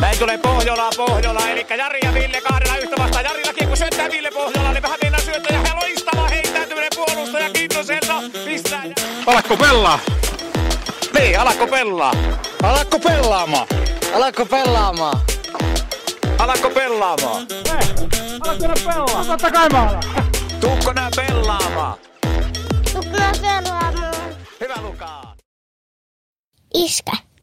Näin tulee Pohjola, Pohjola, eli Jari ja Ville kahdella yhtä vastaan. Jarillakin kun syöttää Ville Pohjola, niin vähän mennään syöttäjä ja loistava heittäytyminen puolustaja Kintoselta. Pistää. Alakko pelaa? Niin, alakko pelaa? Alakko pelaamaan? Alatko pelaamaan? Alakko pelaamaan? Alakko pelaa? Totta kai mä alan. Tuukko nää pelaamaan? Tukkaa pelaamaan. Hyvä Lukaa. Iskä,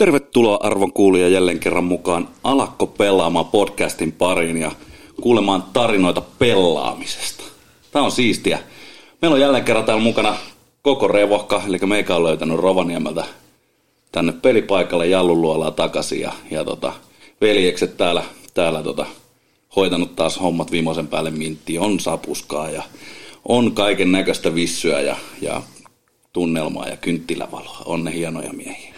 Tervetuloa arvon kuulija jälleen kerran mukaan Alakko pelaamaan podcastin pariin ja kuulemaan tarinoita pelaamisesta. Tämä on siistiä. Meillä on jälleen kerran täällä mukana koko revohka, eli meikä on löytänyt Rovaniemeltä tänne pelipaikalle Jalluluolaa takaisin ja, ja tota, veljekset täällä, täällä tota, hoitanut taas hommat viimeisen päälle mintti, on sapuskaa ja on kaiken näköistä vissyä ja, ja tunnelmaa ja kynttilävaloa. On ne hienoja miehiä.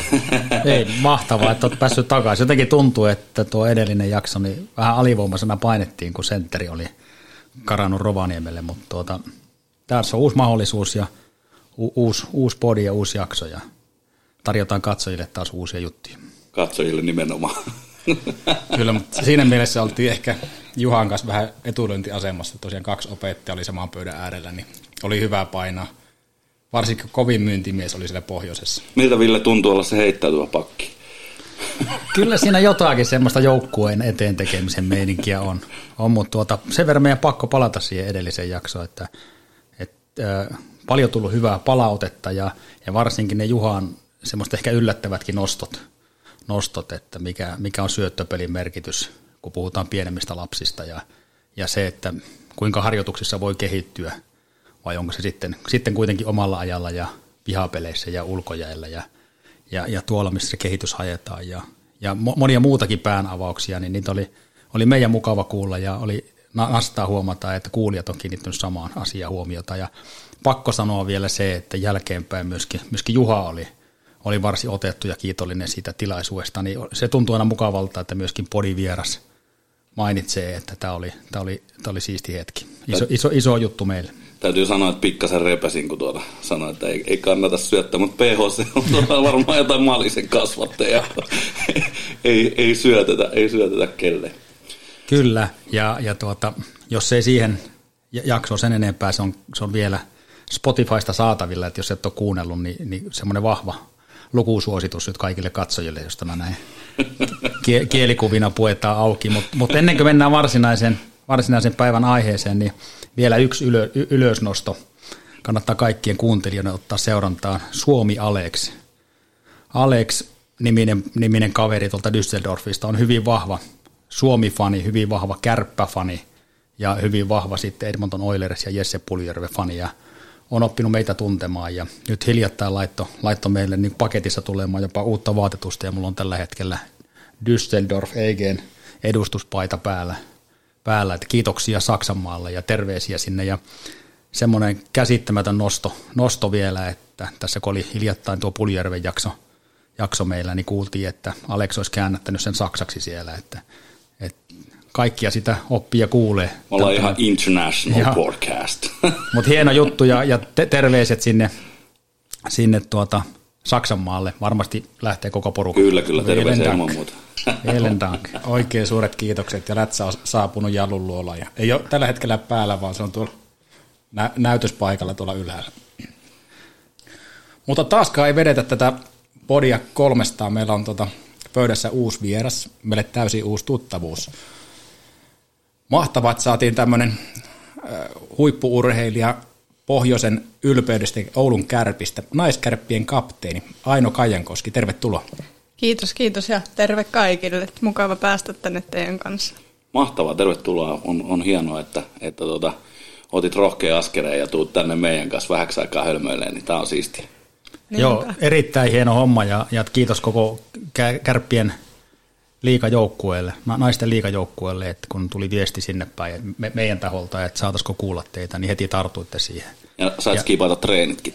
Ei, mahtavaa, että olet päässyt takaisin. Jotenkin tuntuu, että tuo edellinen jakso niin vähän alivoimaisena painettiin, kun sentteri oli karannut Rovaniemelle, mutta tuota, tässä on uusi mahdollisuus ja u- uusi, uusi podi ja uusi jakso ja tarjotaan katsojille taas uusia juttuja. Katsojille nimenomaan. Kyllä, mutta siinä mielessä oltiin ehkä Juhan kanssa vähän etulyöntiasemassa. Tosiaan kaksi opettajaa oli saman pöydän äärellä, niin oli hyvä painaa. Varsinkin kovin myyntimies oli siellä pohjoisessa. Miltä Ville tuntuu olla se heittäytyvä pakki? Kyllä siinä jotakin semmoista joukkueen eteen tekemisen meininkiä on, on mutta tuota, sen verran meidän pakko palata siihen edelliseen jaksoon, että, että äh, paljon tullut hyvää palautetta ja, ja varsinkin ne Juhan semmoista ehkä yllättävätkin nostot, nostot että mikä, mikä on syöttöpelin merkitys, kun puhutaan pienemmistä lapsista ja, ja se, että kuinka harjoituksissa voi kehittyä vai onko se sitten, sitten kuitenkin omalla ajalla ja pihapeleissä ja ulkojäillä ja, ja, ja tuolla, missä se kehitys haetaan ja, ja mo- monia muutakin päänavauksia, niin niitä oli, oli meidän mukava kuulla ja oli na- nastaa huomata, että kuulijat on kiinnittänyt samaan asiaan huomiota ja pakko sanoa vielä se, että jälkeenpäin myöskin, myöskin Juha oli, oli varsin otettu ja kiitollinen siitä tilaisuudesta, niin se tuntuu aina mukavalta, että myöskin podivieras mainitsee, että tämä oli, tämä oli, tämä oli siisti hetki. Iso, iso, iso juttu meille. Täytyy sanoa, että pikkasen repäsin, kun tuota sanoi, että ei, ei kannata syöttää, mutta PHC on tuota varmaan jotain malisen kasvatteja. ei, ei, syötetä, ei syötetä kelle. Kyllä, ja, ja tuota, jos ei siihen jaksoon sen enempää, se on, se on vielä Spotifysta saatavilla, että jos et ole kuunnellut, niin, niin semmoinen vahva lukusuositus nyt kaikille katsojille, josta mä näin kie- kielikuvina puetaan auki. Mutta mut ennen kuin mennään varsinaisen, varsinaisen päivän aiheeseen, niin vielä yksi ylö, ylösnosto. Kannattaa kaikkien kuuntelijoiden ottaa seurantaan Suomi Alex. Alex niminen, niminen kaveri tuolta Düsseldorfista on hyvin vahva Suomi-fani, hyvin vahva kärppäfani ja hyvin vahva sitten Edmonton Oilers ja Jesse Puljärve-fani ja on oppinut meitä tuntemaan ja nyt hiljattain laitto, laitto meille niin paketissa tulemaan jopa uutta vaatetusta ja mulla on tällä hetkellä Düsseldorf Eigen edustuspaita päällä, päällä, että kiitoksia Saksanmaalle ja terveisiä sinne ja semmoinen käsittämätön nosto, nosto vielä, että tässä kun oli hiljattain tuo Puljärven jakso, jakso meillä, niin kuultiin, että Alex olisi käännättänyt sen saksaksi siellä, että, että kaikkia sitä oppia kuulee. Me ollaan ihan international Joo. podcast. Mutta hieno juttu ja, ja te- terveiset sinne, sinne tuota Saksanmaalle. Varmasti lähtee koko porukka. kyllä, kyllä, terveisiä ilman muuta. Vielen dank. Oikein suuret kiitokset ja Lätsä on saapunut Jallun luolaan. Ja ei ole tällä hetkellä päällä, vaan se on tuolla nä- näytöspaikalla tuolla ylhäällä. Mutta taaskaan ei vedetä tätä podia kolmestaan. Meillä on tota pöydässä uusi vieras, meille täysin uusi tuttavuus. Mahtavaa, että saatiin tämmöinen huippuurheilija pohjoisen ylpeydestä Oulun kärpistä, naiskärppien kapteeni Aino Kajankoski. Tervetuloa. Kiitos, kiitos ja terve kaikille. Mukava päästä tänne teidän kanssa. Mahtavaa, tervetuloa. On, on hienoa, että, että tota, otit rohkean askeleen ja tuut tänne meidän kanssa vähäksi aikaa hölmöilemään, niin tämä on siistiä. Joo, erittäin hieno homma ja, ja kiitos koko kä- kärppien liikajoukkueelle, na- naisten liikajoukkueelle, että kun tuli viesti sinne päin me, meidän taholta, että saataisiko kuulla teitä, niin heti tartuitte siihen. Ja sait Ja- skipata treenitkin.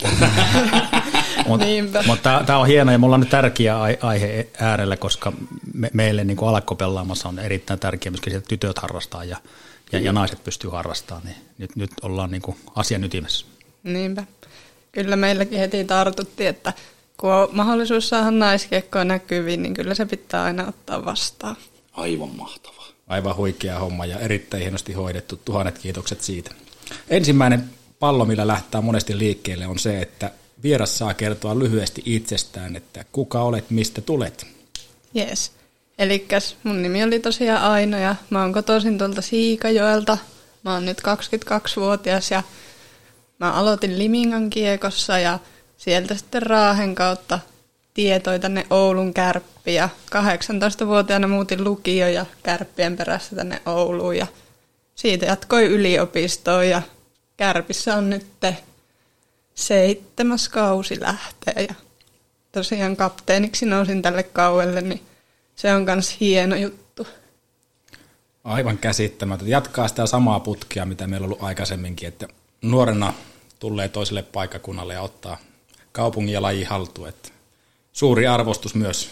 Mutta mut tämä on hieno ja mulla on nyt tärkeä ai- aihe äärellä, koska me, meille niin alakkopelaamassa on erittäin tärkeää myöskin se, että tytöt harrastaa ja, ja, ja naiset pystyy harrastamaan, niin nyt, nyt ollaan niin kuin asian ytimessä. Niinpä. Kyllä meilläkin heti tartuttiin, että kun on mahdollisuus saada naiskiekkoa näkyviin, niin kyllä se pitää aina ottaa vastaan. Aivan mahtavaa. Aivan huikea homma ja erittäin hienosti hoidettu. Tuhannet kiitokset siitä. Ensimmäinen pallo, millä lähtee monesti liikkeelle, on se, että vieras saa kertoa lyhyesti itsestään, että kuka olet, mistä tulet. Jees. Elikkäs mun nimi oli tosiaan Aino ja mä oon kotoisin tuolta Siikajoelta. Mä oon nyt 22-vuotias ja mä aloitin Limingan kiekossa ja sieltä sitten Raahen kautta tietoi tänne Oulun kärppiä. 18-vuotiaana muutin lukio ja kärppien perässä tänne Ouluun ja siitä jatkoi yliopistoon ja kärpissä on nyt seitsemäs kausi lähtee ja tosiaan kapteeniksi nousin tälle kauelle, niin se on myös hieno juttu. Aivan käsittämätöntä. Jatkaa sitä samaa putkea, mitä meillä on ollut aikaisemminkin, että nuorena tulee toiselle paikkakunnalle ja ottaa kaupungin ja laji haltuun. Että suuri arvostus myös,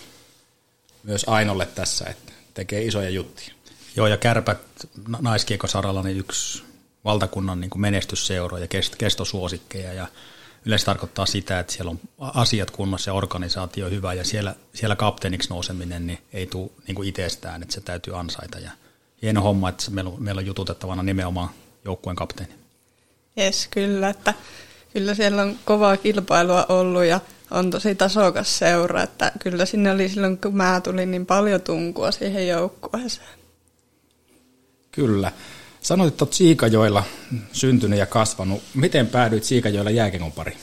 myös Ainolle tässä, että tekee isoja juttuja. Joo, ja kärpät na- naiskiekosaralla niin yksi valtakunnan niin kuin menestysseuro ja kest- kestosuosikkeja ja yleensä tarkoittaa sitä, että siellä on asiat kunnossa ja organisaatio hyvä ja siellä, siellä kapteeniksi nouseminen niin ei tule niin kuin itsestään, että se täytyy ansaita ja hieno homma, että meillä on, meillä on jututettavana nimenomaan joukkueen kapteeni. Jes, kyllä, että kyllä siellä on kovaa kilpailua ollut ja on tosi tasokas seura, että kyllä sinne oli silloin, kun mä tulin, niin paljon tunkua siihen joukkueeseen. Kyllä. Sanoit, että olet Siikajoilla syntynyt ja kasvanut. Miten päädyit Siikajoilla jääkekon pariin?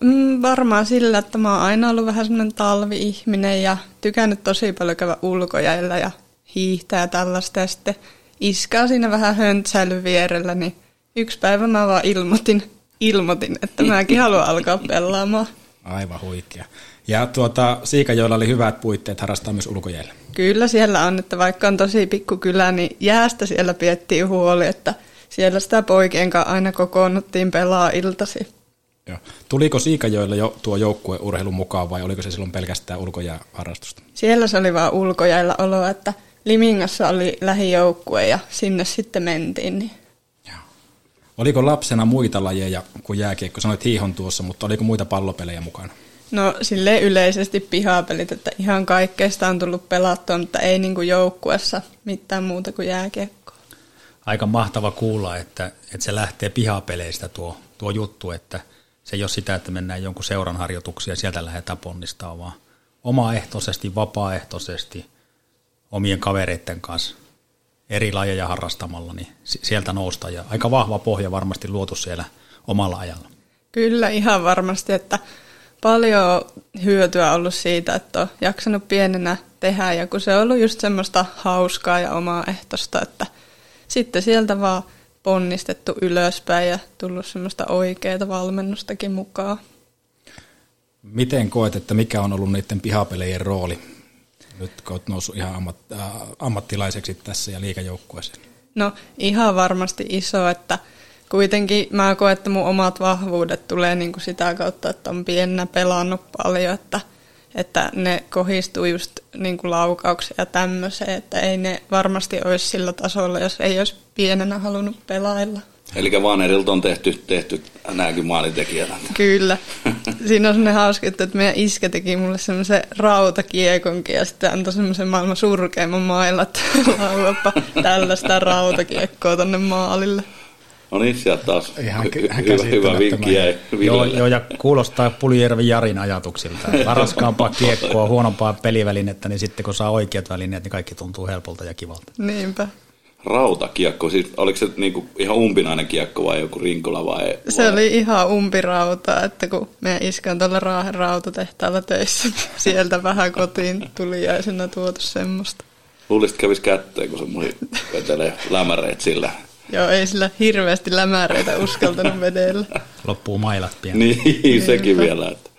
Mm, varmaan sillä, että mä oon aina ollut vähän semmoinen talvi-ihminen ja tykännyt tosi paljon käydä ulkojäillä ja hiihtää ja tällaista. Ja sitten iskaa siinä vähän höntsäilyn vierellä, niin yksi päivä mä vaan ilmoitin, ilmoitin että mäkin haluan alkaa pelaamaan. Aivan huikea. Ja tuota, Siikajoilla oli hyvät puitteet harrastaa myös ulkojäillä. Kyllä siellä on, että vaikka on tosi pikku kylä, niin jäästä siellä piettiin huoli, että siellä sitä poikien kanssa aina kokoonnuttiin pelaa iltasi. Joo. Tuliko Siikajoilla jo tuo joukkueurheilu mukaan vai oliko se silloin pelkästään ulkojääharrastusta? Siellä se oli vaan ulkojäillä olo, että Limingassa oli lähijoukkue ja sinne sitten mentiin. Niin. Oliko lapsena muita lajeja kuin jääkiekko? Sanoit hiihon tuossa, mutta oliko muita pallopelejä mukana? No sille yleisesti pihapelit, että ihan kaikkeesta on tullut pelattua, mutta ei niin kuin joukkuessa mitään muuta kuin jääkiekkoa. Aika mahtava kuulla, että, että se lähtee pihapeleistä tuo, tuo juttu, että se ei ole sitä, että mennään jonkun seuran harjoituksia ja sieltä lähdetään ponnistamaan, vaan omaehtoisesti, vapaaehtoisesti, omien kavereiden kanssa eri lajeja harrastamalla, niin si- sieltä nousta. Ja aika vahva pohja varmasti luotu siellä omalla ajalla. Kyllä ihan varmasti, että paljon hyötyä ollut siitä, että on jaksanut pienenä tehdä ja kun se on ollut just semmoista hauskaa ja omaehtoista, että sitten sieltä vaan ponnistettu ylöspäin ja tullut semmoista oikeaa valmennustakin mukaan. Miten koet, että mikä on ollut niiden pihapelejen rooli? Nyt kun olet noussut ihan ammat, äh, ammattilaiseksi tässä ja liikajoukkueeseen. No ihan varmasti iso, että kuitenkin mä koen, että mun omat vahvuudet tulee niin kuin sitä kautta, että on pienenä pelannut paljon, että, että ne kohistuu just niin kuin laukauksia ja tämmöiseen, että ei ne varmasti olisi sillä tasolla, jos ei olisi pienenä halunnut pelailla. Eli Vanerilta on tehty, tehty nämäkin maalintekijät. Kyllä. Siinä on semmoinen hauska, että meidän iskä teki mulle semmoisen rautakiekonkin ja sitten antoi semmoisen maailman surkeimman mailla, että lauapa tällaista rautakiekkoa tonne maalille. No niin, sieltä taas Ihan hyvä, hyvä vinkki jäi Joo, joo, ja kuulostaa Puljärvi Jarin ajatuksilta. että Raskaampaa kiekkoa, huonompaa pelivälinettä, niin sitten kun saa oikeat välineet, niin kaikki tuntuu helpolta ja kivalta. Niinpä. Rautakiekko, siis oliko se niinku ihan umpinainen kiekko vai joku rinkola vai? Se vai? oli ihan umpirauta, että kun meidän iskä on tuolla Raahen rautatehtaalla töissä, sieltä vähän kotiin tuli ja sinne tuotu semmoista. Luulisit kävis kätteen, kun semmoinen vetelee lämäreet sillä. Joo, ei sillä hirveästi lämäreitä uskaltanut vedellä. Loppuu mailat pian. Niin, sekin vielä. Että.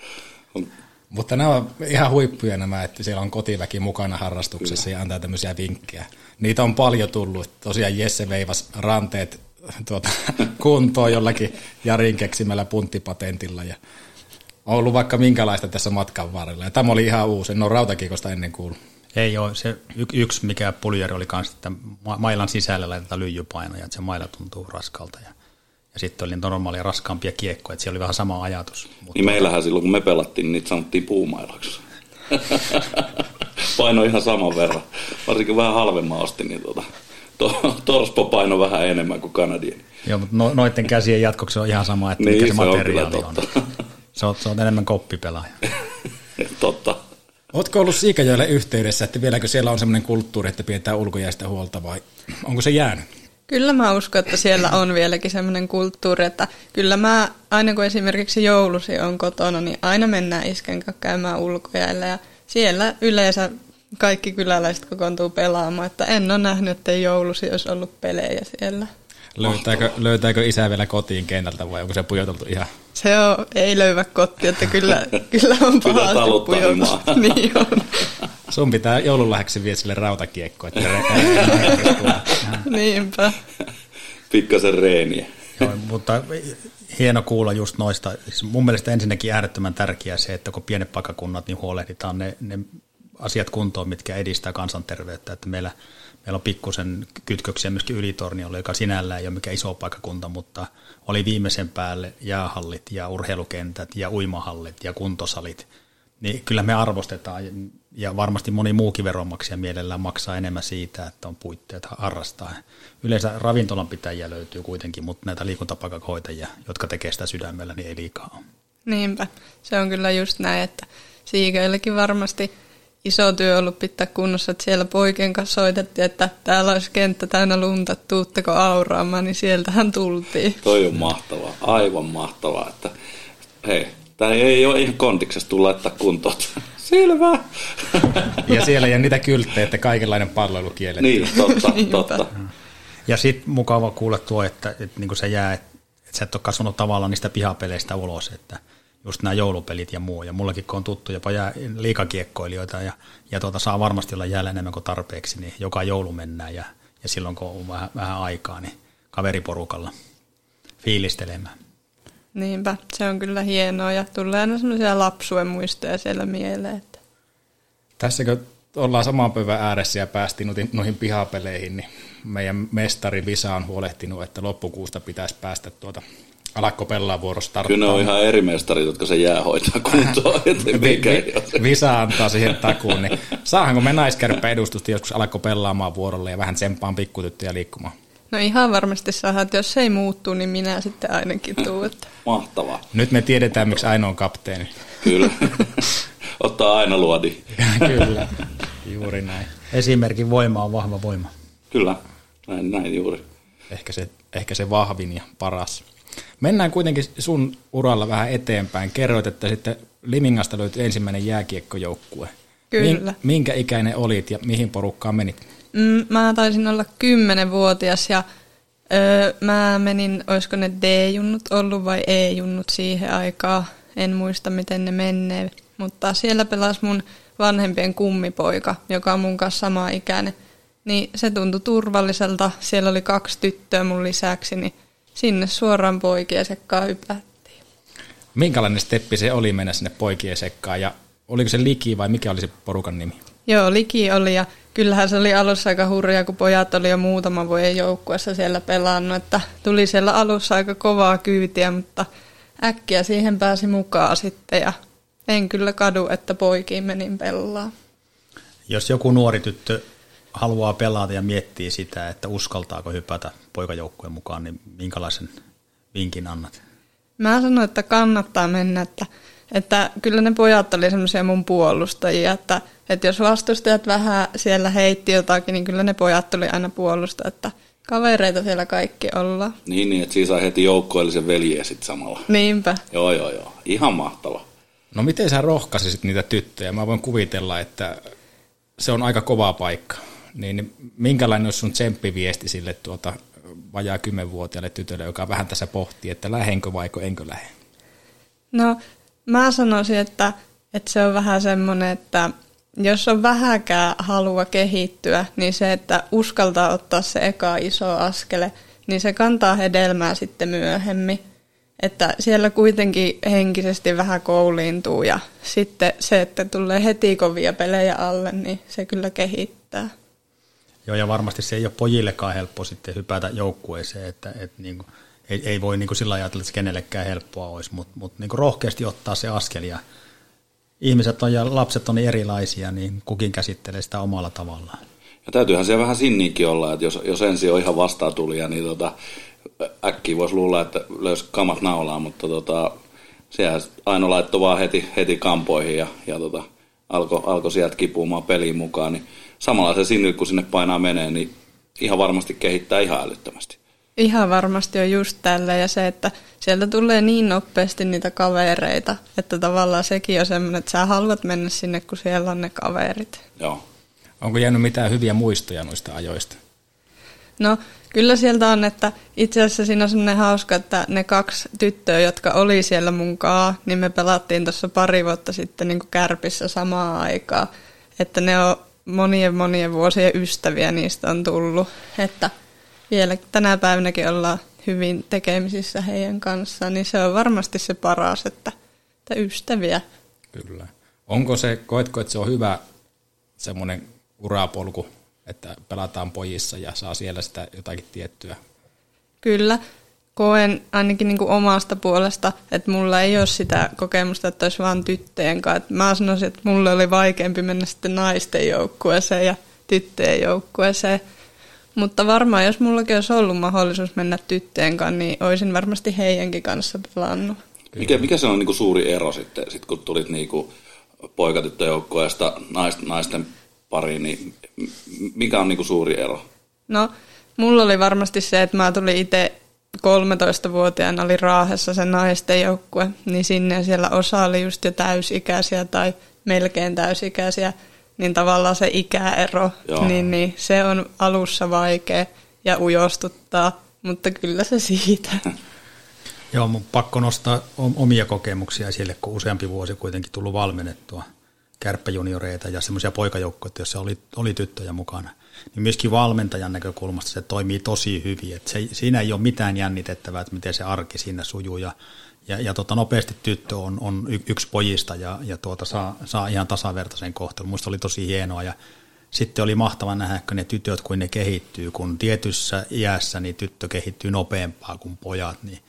Mutta nämä on ihan huippuja nämä, että siellä on kotiväki mukana harrastuksessa Kyllä. ja antaa tämmöisiä vinkkejä. Niitä on paljon tullut. Tosiaan Jesse veivas ranteet tuota, kuntoon jollakin Jarin keksimällä punttipatentilla ja on ollut vaikka minkälaista tässä matkan varrella. Ja tämä oli ihan uusi, en ole rautakiekosta ennen kuullut. Ei ole. Se y- yksi, mikä puljari oli kanssa, että mailan sisällä laitetaan lyijypainoja, että se maila tuntuu raskalta. Ja, ja sitten oli normaalia raskaampia kiekkoja, että siellä oli vähän sama ajatus. Mutta niin meillähän silloin, kun me pelattiin, niin niitä sanottiin puumailaksi. Paino ihan saman verran. Varsinkin vähän halvemman ostin, niin tuota, to, torspo paino vähän enemmän kuin kanadien. Joo, mutta no, noiden käsien jatkoksi on ihan sama, että niin, mikä se, se materiaali on. on. Se on, se on enemmän koppipelaaja. totta. Oletko ollut Siikajoelle yhteydessä, että vieläkö siellä on sellainen kulttuuri, että pidetään ulkojäistä huolta vai onko se jäänyt? Kyllä mä uskon, että siellä on vieläkin sellainen kulttuuri, että kyllä mä aina kun esimerkiksi joulusi on kotona, niin aina mennään isken käymään ulkojäillä ja siellä yleensä kaikki kyläläiset kokoontuu pelaamaan, että en ole nähnyt, että joulusi olisi ollut pelejä siellä. Löytääkö, löytääkö isä vielä kotiin kentältä vai onko se pujoteltu ihan? Se on, ei löyvä kotti, että kyllä, kyllä on pahasti pujoteltu. niin on. Sun pitää joululahjaksi viedä sille rautakiekko, että re- Niinpä. Pikkasen reeniä. Joo, mutta hieno kuulla just noista. Siis mun mielestä ensinnäkin äärettömän tärkeää se, että kun pienet pakakunnat, niin huolehditaan ne, ne asiat kuntoon, mitkä edistää kansanterveyttä. Että meillä, meillä on pikkusen kytköksiä myöskin Ylitorniolle, joka sinällään ei ole mikään iso paikkakunta, mutta oli viimeisen päälle jäähallit ja urheilukentät ja uimahallit ja kuntosalit. Niin kyllä me arvostetaan ja varmasti moni muukin veronmaksaja mielellään maksaa enemmän siitä, että on puitteet harrastaa. Yleensä ravintolan pitäjiä löytyy kuitenkin, mutta näitä liikuntapakahoitajia, jotka tekee sitä sydämellä, niin ei liikaa ole. Niinpä, se on kyllä just näin, että siikeillekin varmasti iso työ ollut pitää kunnossa, että siellä poikien kanssa soitettiin, että täällä olisi kenttä täynnä lunta, tuutteko auraamaan, niin sieltähän tultiin. Toi on mahtavaa, aivan mahtavaa, että tämä ei ole ihan kontiksesta tulla laittaa kuntoon. Selvä. ja siellä ei ole niitä kylttejä, että kaikenlainen palvelu kielletty. Niin, totta, totta. Ja sitten mukava kuulla tuo, että, että niin se jää, että, että sä et ole kasvanut tavallaan niistä pihapeleistä ulos, että just nämä joulupelit ja muu. Ja mullakin kun on tuttu jopa jää liikakiekkoilijoita ja, ja tuota, saa varmasti olla jäällä enemmän kuin tarpeeksi, niin joka joulu mennään ja, ja silloin kun on vähän, vähän aikaa, niin kaveriporukalla fiilistelemään. Niinpä, se on kyllä hienoa ja tulee aina semmoisia lapsuen muistoja siellä mieleen. Että. Tässäkö ollaan saman pöydän ääressä ja päästiin noihin pihapeleihin, niin meidän mestari Visa on huolehtinut, että loppukuusta pitäisi päästä tuota Alakko pelaa vuorosta Kyllä ne on ihan eri mestarit, jotka se jää hoitaa kuntoon. Visa antaa siihen takuun. Niin saahanko me naiskärppä edustusta joskus alakko pelaamaan vuorolle ja vähän tsempaan pikkutyttöjä liikkumaan? No ihan varmasti saa, että jos se ei muuttu, niin minä sitten ainakin tuun. Että... Mahtavaa. Nyt me tiedetään, miksi Aino on kapteeni. Kyllä. Ottaa aina luodi. Kyllä, juuri näin. Esimerkin voima on vahva voima. Kyllä, näin, näin juuri. Ehkä se, ehkä se vahvin ja paras. Mennään kuitenkin sun uralla vähän eteenpäin. Kerroit, että sitten Limingasta löytyi ensimmäinen jääkiekkojoukkue. Kyllä. Minkä ikäinen olit ja mihin porukkaan menit? Mm, mä taisin olla kymmenenvuotias ja öö, mä menin, olisiko ne D-junnut ollut vai E-junnut siihen aikaan. En muista, miten ne menee. Mutta siellä pelasi mun vanhempien kummipoika, joka on mun kanssa sama ikäinen. Niin se tuntui turvalliselta. Siellä oli kaksi tyttöä mun lisäksi, niin sinne suoraan poikien sekkaan hypättiin. Minkälainen steppi se oli mennä sinne poikien sekkaan ja oliko se Liki vai mikä oli se porukan nimi? Joo, Liki oli ja kyllähän se oli alussa aika hurja, kun pojat oli jo muutama vuoden joukkuessa siellä pelannut, että tuli siellä alussa aika kovaa kyytiä, mutta äkkiä siihen pääsi mukaan sitten ja en kyllä kadu, että poikiin menin pelaa. Jos joku nuori tyttö haluaa pelata ja miettii sitä, että uskaltaako hypätä poikajoukkueen mukaan, niin minkälaisen vinkin annat? Mä sanoin, että kannattaa mennä, että, että kyllä ne pojat oli semmoisia mun puolustajia, että, että jos vastustajat vähän siellä heitti jotakin, niin kyllä ne pojat tuli aina puolusta, että kavereita siellä kaikki ollaan. Niin, niin että siis sai heti joukkoillisen veljeä sitten samalla. Niinpä. Joo, joo, joo. Ihan mahtava. No miten sä rohkaisit niitä tyttöjä? Mä voin kuvitella, että se on aika kova paikka niin minkälainen olisi sun tsemppiviesti sille tuota vajaa kymmenvuotiaalle tytölle, joka vähän tässä pohtii, että lähenkö vaiko enkö lähe? No mä sanoisin, että että se on vähän semmoinen, että jos on vähäkään halua kehittyä, niin se, että uskaltaa ottaa se eka iso askele, niin se kantaa hedelmää sitten myöhemmin. Että siellä kuitenkin henkisesti vähän kouliintuu ja sitten se, että tulee heti kovia pelejä alle, niin se kyllä kehittää. Joo, ja varmasti se ei ole pojillekaan helppo sitten hypätä joukkueeseen, että, että niin kuin, ei, ei voi niin kuin sillä ajatella, että se kenellekään helppoa olisi, mutta, mutta niin kuin rohkeasti ottaa se askel ja ihmiset on ja lapset on niin erilaisia, niin kukin käsittelee sitä omalla tavallaan. Ja täytyyhän siellä vähän sinniinkin olla, että jos, jos ensin on ihan vastaatulija, niin tota, äkkiä voisi luulla, että löysi kamat naulaan, mutta tota, siellä Aino laittoi vaan heti, heti kampoihin ja, ja tota, alkoi alko sieltä kipuumaan peliin mukaan, niin samalla se sinne, kun sinne painaa menee, niin ihan varmasti kehittää ihan älyttömästi. Ihan varmasti on just tällä ja se, että sieltä tulee niin nopeasti niitä kavereita, että tavallaan sekin on semmoinen, että sä haluat mennä sinne, kun siellä on ne kaverit. Joo. Onko jäänyt mitään hyviä muistoja noista ajoista? No kyllä sieltä on, että itse asiassa siinä on semmoinen hauska, että ne kaksi tyttöä, jotka oli siellä mun kaa, niin me pelattiin tuossa pari vuotta sitten niin kuin kärpissä samaa aikaa. Että ne on monien monien vuosien ystäviä niistä on tullut. Että vielä tänä päivänäkin ollaan hyvin tekemisissä heidän kanssaan, niin se on varmasti se paras, että, että ystäviä. Kyllä. Onko se, koetko, että se on hyvä semmoinen urapolku, että pelataan pojissa ja saa siellä sitä jotakin tiettyä? Kyllä. Koen ainakin niin kuin omasta puolesta, että mulla ei ole sitä kokemusta, että olisi vain tyttöjen kanssa. Mä sanoisin, että mulle oli vaikeampi mennä sitten naisten joukkueeseen ja tyttöjen joukkueeseen. Mutta varmaan, jos mullakin olisi ollut mahdollisuus mennä tyttöjen kanssa, niin olisin varmasti heidänkin kanssa pelannut. Mikä, mikä se on niin kuin suuri ero sitten, sit kun tulit niin kuin poikatyttöjoukkueesta naisten, naisten pariin, niin mikä on niin kuin suuri ero? No, mulla oli varmasti se, että mä tulin itse 13-vuotiaana oli Raahessa se naisten joukkue, niin sinne siellä osa oli just jo täysikäisiä tai melkein täysikäisiä, niin tavallaan se ikäero, niin, niin se on alussa vaikea ja ujostuttaa, mutta kyllä se siitä. Joo, mun pakko nostaa omia kokemuksia sille, kun useampi vuosi kuitenkin tullut valmennettua kärppäjunioreita ja semmoisia poikajoukkoja, joissa oli, oli tyttöjä mukana. Niin myöskin valmentajan näkökulmasta se toimii tosi hyvin. että se, siinä ei ole mitään jännitettävää, että miten se arki siinä sujuu. Ja, ja, ja tota, nopeasti tyttö on, on yksi pojista ja, ja tuota, saa, saa ihan tasavertaisen kohtelun. Minusta oli tosi hienoa ja sitten oli mahtava nähdä, kun ne tytöt, kun ne kehittyy, kun tietyssä iässä niin tyttö kehittyy nopeampaa kuin pojat, niin,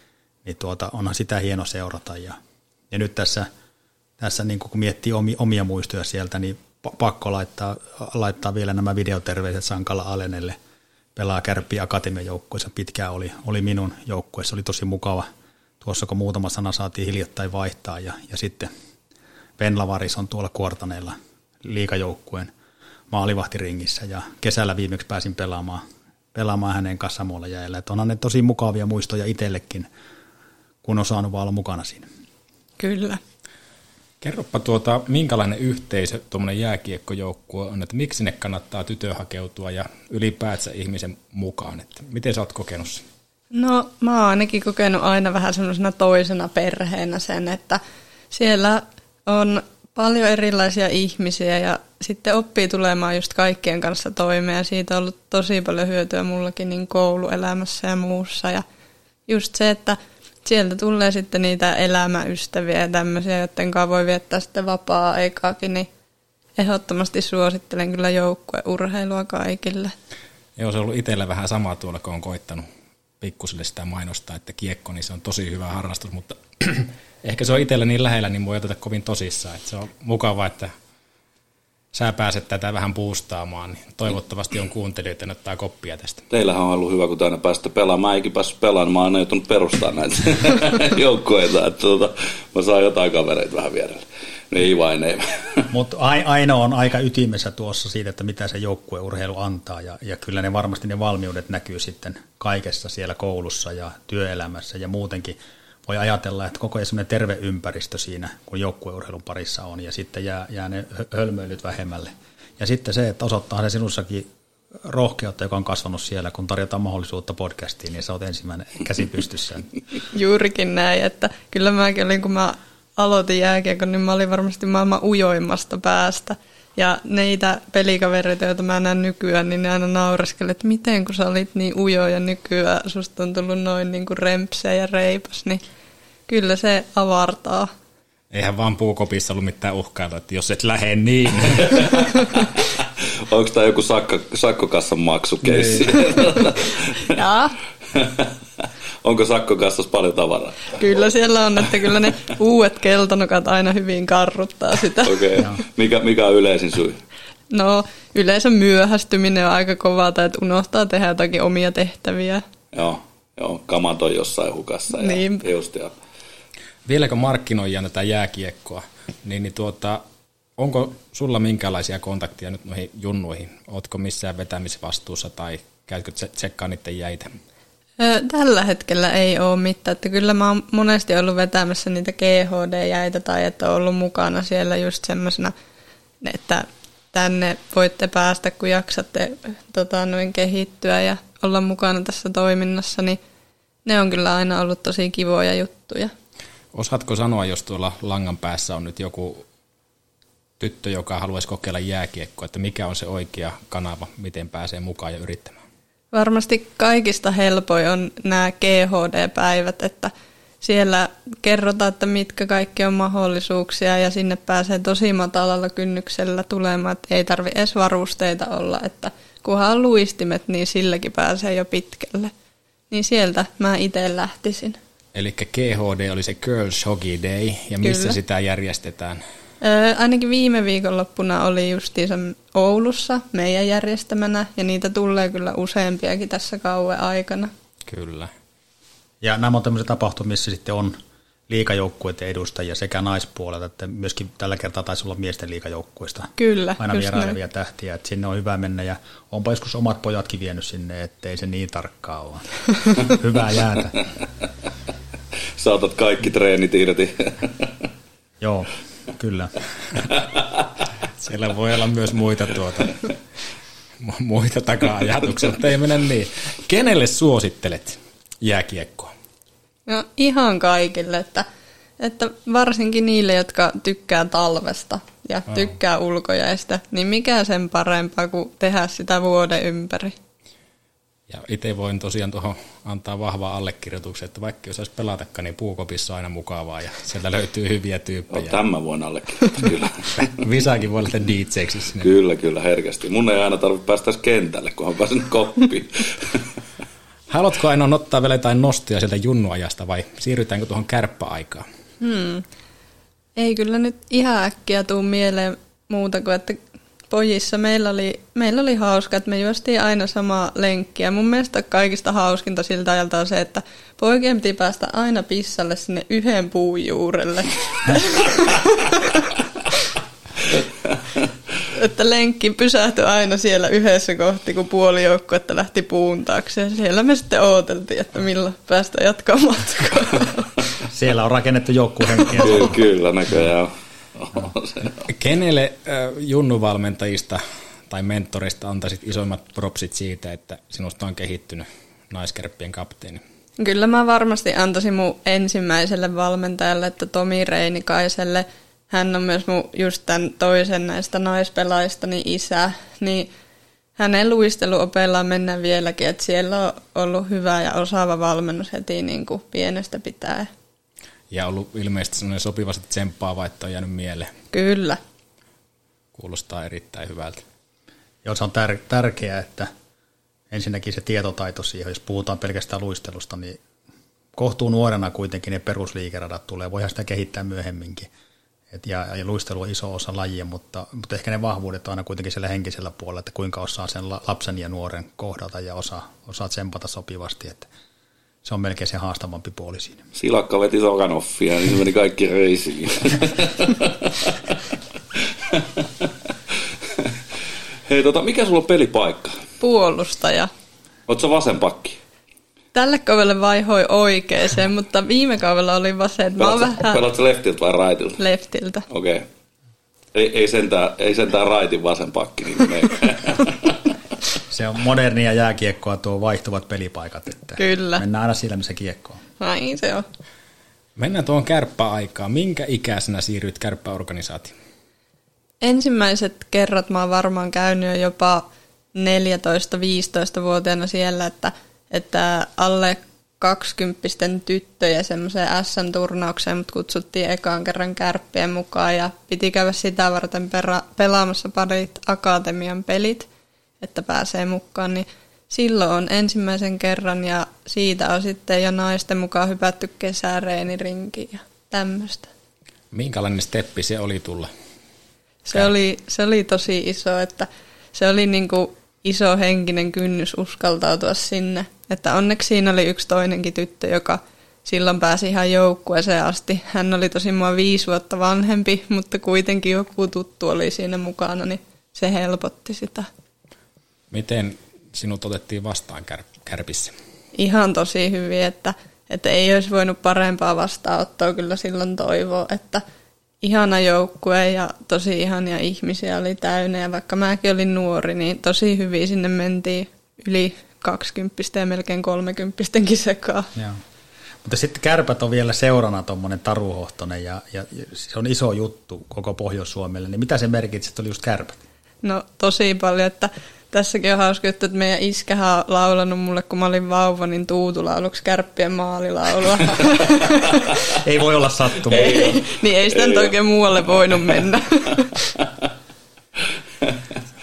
niin tuota, onhan sitä hieno seurata. Ja, ja nyt tässä, tässä niin kun miettii omia, omia muistoja sieltä, niin pakko laittaa, laittaa vielä nämä videoterveiset Sankala Alenelle. Pelaa Kärppi Akatemian joukkueessa, pitkään oli, oli minun joukkueessa, oli tosi mukava. Tuossa kun muutama sana saatiin hiljattain vaihtaa ja, ja sitten Venlavaris on tuolla Kuortaneella liikajoukkueen maalivahtiringissä ja kesällä viimeksi pääsin pelaamaan, pelaamaan hänen kanssa muualla jäällä. Että onhan ne tosi mukavia muistoja itsellekin, kun on saanut vaan olla mukana siinä. Kyllä. Kerropa tuota, minkälainen yhteisö tuommoinen jääkiekkojoukkue on, että miksi sinne kannattaa tytö hakeutua ja ylipäätään ihmisen mukaan, että miten sä oot kokenut sen? No mä oon ainakin kokenut aina vähän semmoisena toisena perheenä sen, että siellä on paljon erilaisia ihmisiä ja sitten oppii tulemaan just kaikkien kanssa toimeen ja siitä on ollut tosi paljon hyötyä mullakin niin kouluelämässä ja muussa ja just se, että sieltä tulee sitten niitä elämäystäviä ja tämmöisiä, joiden kanssa voi viettää sitten vapaa-aikaakin, niin ehdottomasti suosittelen kyllä joukkueurheilua kaikille. Joo, se on ollut itsellä vähän sama tuolla, kun on koittanut pikkusille sitä mainostaa, että kiekko, niin se on tosi hyvä harrastus, mutta ehkä se on itsellä niin lähellä, niin voi oteta kovin tosissaan. Että se on mukava, että sä pääset tätä vähän puustaamaan, niin toivottavasti on kuuntelijoita, ottaa koppia tästä. Teillähän on ollut hyvä, kun aina päästä pelaamaan. Mä eikin päässyt pelaamaan, mä oon joutunut perustaa näitä joukkueita, että tuota, mä saan jotain kavereita vähän vierelle. Ei vain, ei. Mutta Aino on aika ytimessä tuossa siitä, että mitä se joukkueurheilu antaa, ja, ja kyllä ne varmasti ne valmiudet näkyy sitten kaikessa siellä koulussa ja työelämässä ja muutenkin – voi ajatella, että koko ajan terve ympäristö siinä, kun joukkueurheilun parissa on, ja sitten jää, jää ne hölmöilyt vähemmälle. Ja sitten se, että osoittaa se sinussakin rohkeutta, joka on kasvanut siellä, kun tarjotaan mahdollisuutta podcastiin, niin sä oot ensimmäinen käsi pystyssä. Juurikin näin, että kyllä mäkin olin, kun mä aloitin jääkiekon, niin mä olin varmasti maailman ujoimmasta päästä. Ja neitä pelikavereita, joita mä näen nykyään, niin ne aina naureskeli, että miten kun sä olit niin ujo ja nykyään susta on tullut noin niin kuin rempseä ja reipas, niin kyllä se avartaa. Eihän vaan puukopissa ollut mitään uhkailla, että jos et lähde niin. Onko tämä joku sakko, sakkokassan maksukeissi? Ja Onko sakkokassassa paljon tavaraa? kyllä siellä on, että kyllä ne uudet keltanokat aina hyvin karruttaa sitä. Okei. Okay. Mikä, mikä on yleisin syy? No yleensä myöhästyminen on aika kovaa, tai että unohtaa tehdä jotakin omia tehtäviä. Joo, joo kamat on jossain hukassa. Ja Niin. Just, ja Vieläkö markkinoijana tätä jääkiekkoa, niin, niin tuota, onko sulla minkälaisia kontaktia nyt noihin junnuihin? Ootko missään vetämisvastuussa tai käytkö tse- tsekkaa niiden jäitä? Tällä hetkellä ei ole mitään, että kyllä mä oon monesti ollut vetämässä niitä GHD-jäitä tai että on ollut mukana siellä just semmoisena, että tänne voitte päästä, kun jaksatte tota, noin kehittyä ja olla mukana tässä toiminnassa, niin ne on kyllä aina ollut tosi kivoja juttuja. Osaatko sanoa, jos tuolla langan päässä on nyt joku tyttö, joka haluaisi kokeilla jääkiekkoa, että mikä on se oikea kanava, miten pääsee mukaan ja yrittämään? Varmasti kaikista helpoin on nämä GHD-päivät, että siellä kerrotaan, että mitkä kaikki on mahdollisuuksia ja sinne pääsee tosi matalalla kynnyksellä tulemaan, että ei tarvi edes varusteita olla, että kunhan on luistimet, niin silläkin pääsee jo pitkälle. Niin sieltä mä itse lähtisin. Eli GHD oli se Girls Hockey Day, ja missä Kyllä. sitä järjestetään? Öö, ainakin viime viikonloppuna oli justiinsa Oulussa meidän järjestämänä ja niitä tulee kyllä useampiakin tässä kauan aikana. Kyllä. Ja nämä on tämmöisiä tapahtumia, missä sitten on liikajoukkueiden edustajia sekä naispuolelta, että myöskin tällä kertaa taisi olla miesten liikajoukkueista Kyllä, aina vierailevia tähtiä, että sinne on hyvä mennä ja onpa joskus omat pojatkin vienyt sinne, ettei se niin tarkkaa ole. Hyvää jäätä. Saatat kaikki treenit irti. Joo, kyllä. Siellä voi olla myös muita, tuota, mu- muita taka-ajatuksia, mutta ei mennä niin. Kenelle suosittelet jääkiekkoa? No ihan kaikille, että, että varsinkin niille, jotka tykkää talvesta ja tykkää ulkojäistä, niin mikä sen parempaa kuin tehdä sitä vuoden ympäri. Ja itse voin tosiaan tuohon antaa vahvaa allekirjoituksen, että vaikka jos saisi pelatakaan, niin puukopissa on aina mukavaa ja sieltä löytyy hyviä No, tyyppejä. tämän voin allekirjoittaa, kyllä. Visakin voi lähteä DJksi sinne. kyllä, kyllä, herkästi. Mun ei aina tarvitse päästä kentälle, kunhan pääsen koppiin. Haluatko aina ottaa vielä jotain nostia sieltä junnuajasta vai siirrytäänkö tuohon kärppäaikaan? Hmm. Ei kyllä nyt ihan äkkiä tuu mieleen muuta kuin, että pojissa meillä oli, meillä oli hauska, että me juostiin aina samaa lenkkiä. Mun mielestä kaikista hauskinta siltä ajalta on se, että poikien piti päästä aina pissalle sinne yhden puun juurelle. että lenkki pysähtyi aina siellä yhdessä kohti, kun puoli joukkuetta lähti puun taakse. Ja siellä me sitten ooteltiin, että milloin päästä jatkaa matkaa. Siellä on rakennettu joukkuehenkiä. kyllä, kyllä, näköjään Kenelle äh, junnuvalmentajista tai mentorista antaisit isoimmat propsit siitä, että sinusta on kehittynyt naiskärppien kapteeni? Kyllä mä varmasti antaisin mun ensimmäiselle valmentajalle, että Tomi Reinikaiselle. Hän on myös mun just tämän toisen näistä naispelaajista isä. Niin hänen luisteluopeillaan mennään vieläkin, että siellä on ollut hyvä ja osaava valmennus heti niin kuin pienestä pitää. Ja ollut ilmeisesti sellainen sopivasti tsemppaava, että on jäänyt mieleen. Kyllä. Kuulostaa erittäin hyvältä. Joo, se on tär- tärkeää, että ensinnäkin se tietotaito siihen, jos puhutaan pelkästään luistelusta, niin kohtuu nuorena kuitenkin ne perusliikeradat tulee, voihan sitä kehittää myöhemminkin. Et ja, ja luistelu on iso osa lajia, mutta, mutta ehkä ne vahvuudet on aina kuitenkin siellä henkisellä puolella, että kuinka osaa sen la- lapsen ja nuoren kohdata ja osaa, osaa tsempata sopivasti, että se on melkein se haastavampi puoli siinä. Silakka veti Sokanoffia, niin se meni kaikki reisiin. Hei, tota, mikä sulla on pelipaikka? Puolustaja. Oletko vasen pakki? Tälle kaudelle vaihoi oikeeseen, mutta viime kaudella oli vasen. Pelaatko, vähän leftiltä vai raitilta? leftiltä. Okei. Okay. Ei, ei, sentään, ei sentään raitin vasen pakki, niin. Se on modernia jääkiekkoa tuo vaihtuvat pelipaikat, että Kyllä. mennään aina sillä, missä kiekko on. Näin se on. Mennään tuohon kärppäaikaan. Minkä ikäisenä siirryit kärppäorganisaatioon? Ensimmäiset kerrat mä oon varmaan käynyt jo jopa 14-15-vuotiaana siellä, että, että alle 20 tyttöjä semmoiseen SM-turnaukseen, mutta kutsuttiin ekaan kerran kärppien mukaan ja piti käydä sitä varten pera- pelaamassa parit akatemian pelit, että pääsee mukaan, niin silloin on ensimmäisen kerran ja siitä on sitten jo naisten mukaan hypätty kesäreenirinkiin ja tämmöistä. Minkälainen steppi se oli tulla? Se oli, se oli tosi iso, että se oli niin kuin iso henkinen kynnys uskaltautua sinne. Että onneksi siinä oli yksi toinenkin tyttö, joka silloin pääsi ihan joukkueeseen asti. Hän oli tosi mua viisi vuotta vanhempi, mutta kuitenkin joku tuttu oli siinä mukana, niin se helpotti sitä. Miten sinut otettiin vastaan kär- kärpissä? Ihan tosi hyvin, että, että ei olisi voinut parempaa vastaanottoa kyllä silloin toivoa, että ihana joukkue ja tosi ihania ihmisiä oli täynnä ja vaikka mäkin olin nuori, niin tosi hyvin sinne mentiin yli 20 ja melkein 30 sekaan. Joo. Mutta sitten kärpät on vielä seurana tuommoinen taruhohtonen ja, ja, se on iso juttu koko Pohjois-Suomelle. Niin mitä se merkitsi, että oli just kärpät? No tosi paljon, että tässäkin on hauska juttu, että meidän iskähän on laulanut mulle, kun mä olin vauva, niin tuutulauluksi kärppien maalilaulua. ei voi olla sattuma. Ei, niin ei sitä nyt oikein muualle voinut mennä.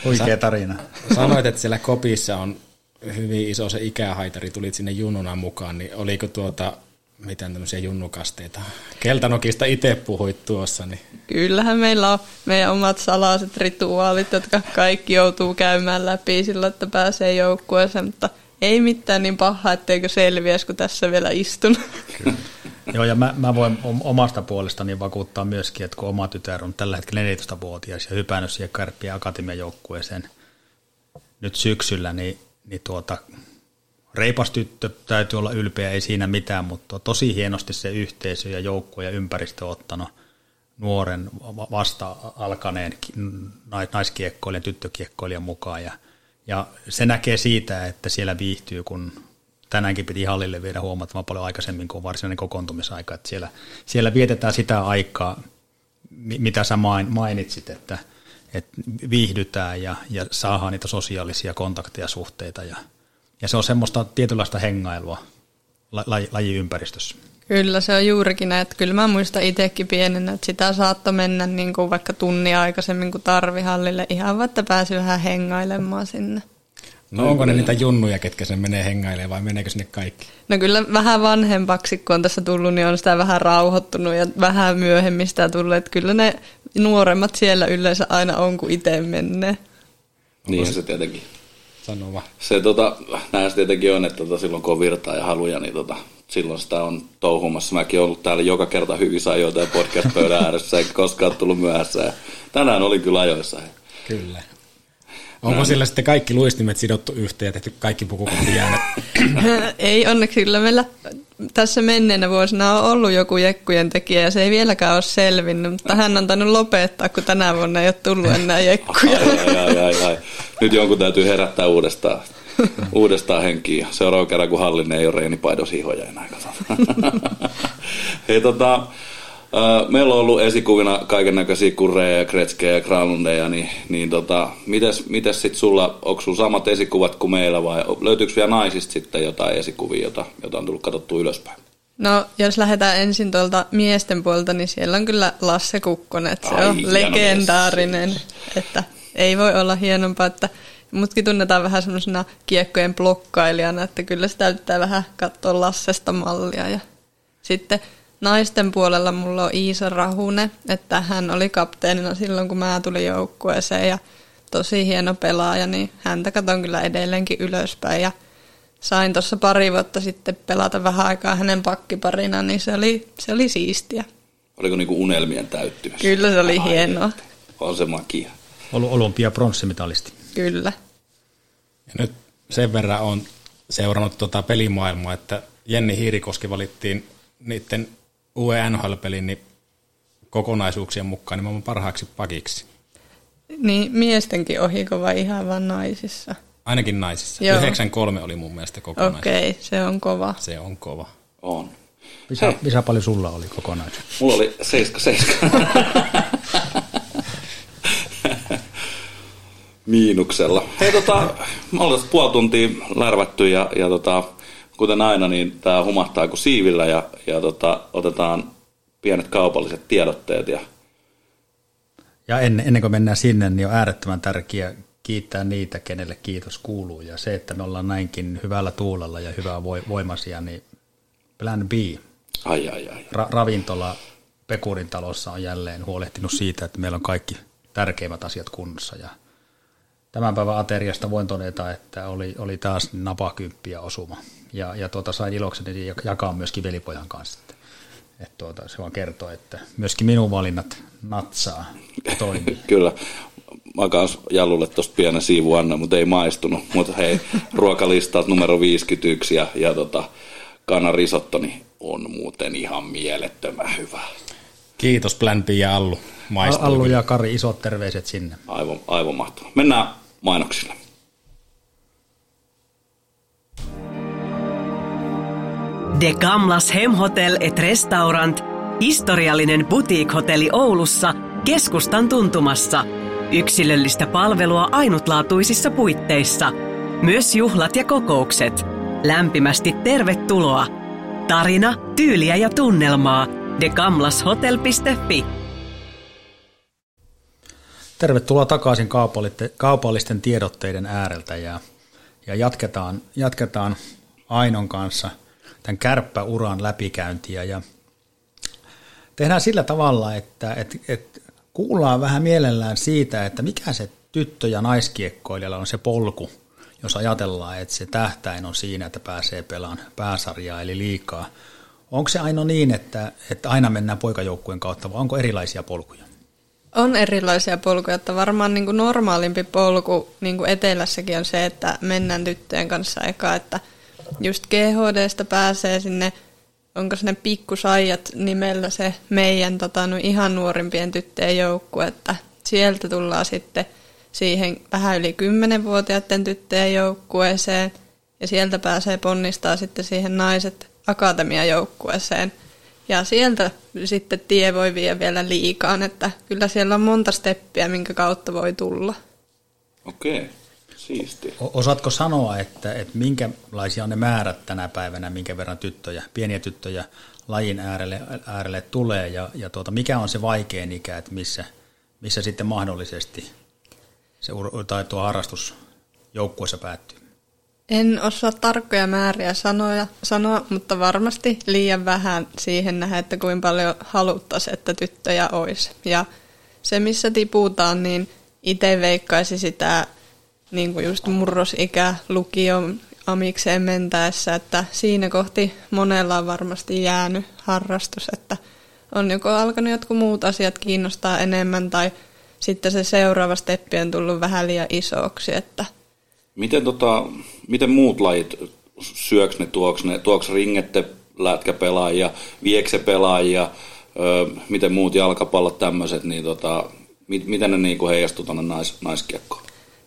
Huikea tarina. Sanoit, että siellä kopissa on hyvin iso se ikähaitari, tulit sinne junnuna mukaan, niin oliko tuota, mitään tämmöisiä junnukasteita? Keltanokista itse puhuit tuossa. Niin. Kyllähän meillä on meidän omat salaiset rituaalit, jotka kaikki joutuu käymään läpi sillä, että pääsee joukkueeseen, mutta ei mitään niin paha, etteikö selviäisi, kun tässä vielä istun. Kyllä. Joo, ja mä, mä voin omasta puolestani vakuuttaa myöskin, että kun oma tytär on tällä hetkellä 14-vuotias ja hypännyt siihen Kärppiä Akatemian joukkueeseen nyt syksyllä, niin, niin tuota, reipas tyttö täytyy olla ylpeä, ei siinä mitään, mutta tosi hienosti se yhteisö ja joukkue ja ympäristö on ottanut nuoren vasta alkaneen naiskiekkoilijan, tyttökiekkoilijan mukaan ja, ja se näkee siitä, että siellä viihtyy, kun tänäänkin piti hallille viedä huomattavan paljon aikaisemmin kuin varsinainen kokoontumisaika. Että siellä, siellä vietetään sitä aikaa, mitä sä mainitsit, että, että viihdytään ja, ja saadaan niitä sosiaalisia kontakteja, suhteita ja, ja se on semmoista tietynlaista hengailua laji, lajiympäristössä. Kyllä, se on juurikin näin. Että kyllä mä muistan itsekin pienenä, että sitä saattoi mennä niin kuin vaikka tunnia aikaisemmin kuin tarvihallille ihan vaikka pääsi vähän hengailemaan sinne. No onko ne niitä junnuja, ketkä sen menee hengailemaan vai meneekö sinne kaikki? No kyllä vähän vanhempaksi, kun on tässä tullut, niin on sitä vähän rauhoittunut ja vähän myöhemmin sitä tullut. Että kyllä ne nuoremmat siellä yleensä aina on, kuin itse menee. Niin se tietenkin. Sano vaan. Se tota, näin se tietenkin on, että tota, silloin kun on virtaa ja haluja, niin tota, silloin sitä on touhumassa. Mäkin olen ollut täällä joka kerta hyvissä ajoita ja podcast-pöydän ääressä, eikä koskaan tullut myöhässä. Ja tänään oli kyllä ajoissa. Kyllä. Onko sillä sitten kaikki luistimet sidottu yhteen ja tehty kaikki pukukoppiäänet? ei onneksi kyllä meillä tässä menneenä vuosina on ollut joku jekkujen tekijä ja se ei vieläkään ole selvinnyt, mutta hän on tainnut lopettaa, kun tänä vuonna ei ole tullut enää jekkuja. Ai, ai, ai, ai. Nyt jonkun täytyy herättää uudestaan, uudestaan henkiä. Seuraava kerran, kun hallin ei ole reenipaidos hihoja enää. Hei tota, meillä on ollut esikuvina kaiken näköisiä kurreja ja kretskejä ja granundeja, niin, niin tota, mites, mites sit sulla, onko sulla samat esikuvat kuin meillä vai löytyykö vielä naisista sitten jotain esikuvia, jota, jota on tullut katsottua ylöspäin? No, jos lähdetään ensin tuolta miesten puolta, niin siellä on kyllä Lasse Kukkonen, että se Ai, on legendaarinen, mies. että ei voi olla hienompaa, että mutkin tunnetaan vähän semmoisena kiekkojen blokkailijana, että kyllä se täyttää vähän katsoa Lassesta mallia ja sitten naisten puolella mulla on Iisa Rahune, että hän oli kapteenina silloin, kun mä tulin joukkueeseen ja tosi hieno pelaaja, niin häntä katon kyllä edelleenkin ylöspäin ja sain tuossa pari vuotta sitten pelata vähän aikaa hänen pakkiparina, niin se oli, se oli siistiä. Oliko niinku unelmien täyttymys? Kyllä se oli Ai, hienoa. On se makia. Ollut olympia pronssimitalisti. Kyllä. Ja nyt sen verran on seurannut tuota pelimaailmaa, että Jenni Hiirikoski valittiin niiden uuden NHL-pelin niin kokonaisuuksien mukaan nimenomaan parhaaksi pakiksi. Niin, miestenkin ohiko vai ihan vain naisissa? Ainakin naisissa. Joo. 93 oli mun mielestä kokonaisuus. Okei, okay, se on kova. Se on kova. On. Visa. Visa paljon sulla oli kokonaisuus? Mulla oli 7-7. Miinuksella. Hei tota, me ollaan puoli tuntia lärvätty ja, ja tota, kuten aina, niin tämä humahtaa kuin siivillä ja, ja tota, otetaan pienet kaupalliset tiedotteet ja Ja ennen, ennen kuin mennään sinne, niin on äärettömän tärkeää kiittää niitä, kenelle kiitos kuuluu. Ja se, että me ollaan näinkin hyvällä tuulella ja hyvää voi- voimasia, niin Plan B, ai ai ai. ra- ravintola Pekurin talossa on jälleen huolehtinut siitä, että meillä on kaikki tärkeimmät asiat kunnossa. Ja tämän päivän ateriasta voin todeta, että oli, oli taas napakymppiä osuma. Ja, ja tuota, sain ilokseni jakaa myöskin velipojan kanssa. Että, että tuota, se vaan kertoo, että myöskin minun valinnat natsaa toimii. Kyllä. Mä kans Jallulle tosta pienen siivu anna, mutta ei maistunut. Mutta hei, ruokalistat numero 51 ja, ja tota, kanarisottoni on muuten ihan mielettömän hyvä. Kiitos Plan B ja Allu. Maistuu. Allu ja Kari, isot terveiset sinne. Aivan, aivan mahtavaa. Mennään mainoksille. De Gamlas Hemhotel et Restaurant, historiallinen boutique-hotelli Oulussa, keskustan tuntumassa. Yksilöllistä palvelua ainutlaatuisissa puitteissa. Myös juhlat ja kokoukset. Lämpimästi tervetuloa. Tarina, tyyliä ja tunnelmaa. degamlashotel.fi Tervetuloa takaisin kaupallisten, tiedotteiden ääreltä ja, ja jatketaan, jatketaan Ainon kanssa tämän kärppäuran läpikäyntiä ja tehdään sillä tavalla, että, että, että kuullaan vähän mielellään siitä, että mikä se tyttö- ja naiskiekkoilijalla on se polku, jos ajatellaan, että se tähtäin on siinä, että pääsee pelaan pääsarjaa eli liikaa. Onko se aina niin, että, että aina mennään poikajoukkueen kautta vai onko erilaisia polkuja? On erilaisia polkuja, että varmaan niin kuin normaalimpi polku niin kuin etelässäkin on se, että mennään tyttöjen kanssa eka, että just GHDstä pääsee sinne, onko se ne pikkusaijat nimellä se meidän tota, no ihan nuorimpien tyttöjen joukkue, että sieltä tullaan sitten siihen vähän yli 10-vuotiaiden tyttöjen joukkueeseen ja sieltä pääsee ponnistaa sitten siihen naiset akatemiajoukkueeseen. Ja sieltä sitten tie voi vie vielä liikaan, että kyllä siellä on monta steppiä, minkä kautta voi tulla. Okei, siisti. O- Osaatko sanoa, että, että minkälaisia on ne määrät tänä päivänä, minkä verran tyttöjä, pieniä tyttöjä lajin äärelle, äärelle tulee ja, ja tuota, mikä on se vaikein ikä, että missä, missä sitten mahdollisesti se ur- tai tuo harrastus joukkueessa päättyy? En osaa tarkkoja määriä sanoja, sanoa, mutta varmasti liian vähän siihen nähdä, että kuinka paljon haluttaisiin, että tyttöjä olisi. Ja se, missä tiputaan, niin itse veikkaisi sitä niin kuin just murrosikä lukion amikseen mentäessä, että siinä kohti monella on varmasti jäänyt harrastus, että on joko alkanut jotkut muut asiat kiinnostaa enemmän tai sitten se seuraava steppi on tullut vähän liian isoksi, että Miten, tota, miten muut lajit, syöks ne, tuoks ne, tuoks ringette lätkäpelaajia, viekse pelaajia, öö, miten muut jalkapallot tämmöiset, niin tota, mit, miten ne niinku heijastuu tuonne nais, naiskiekkoon?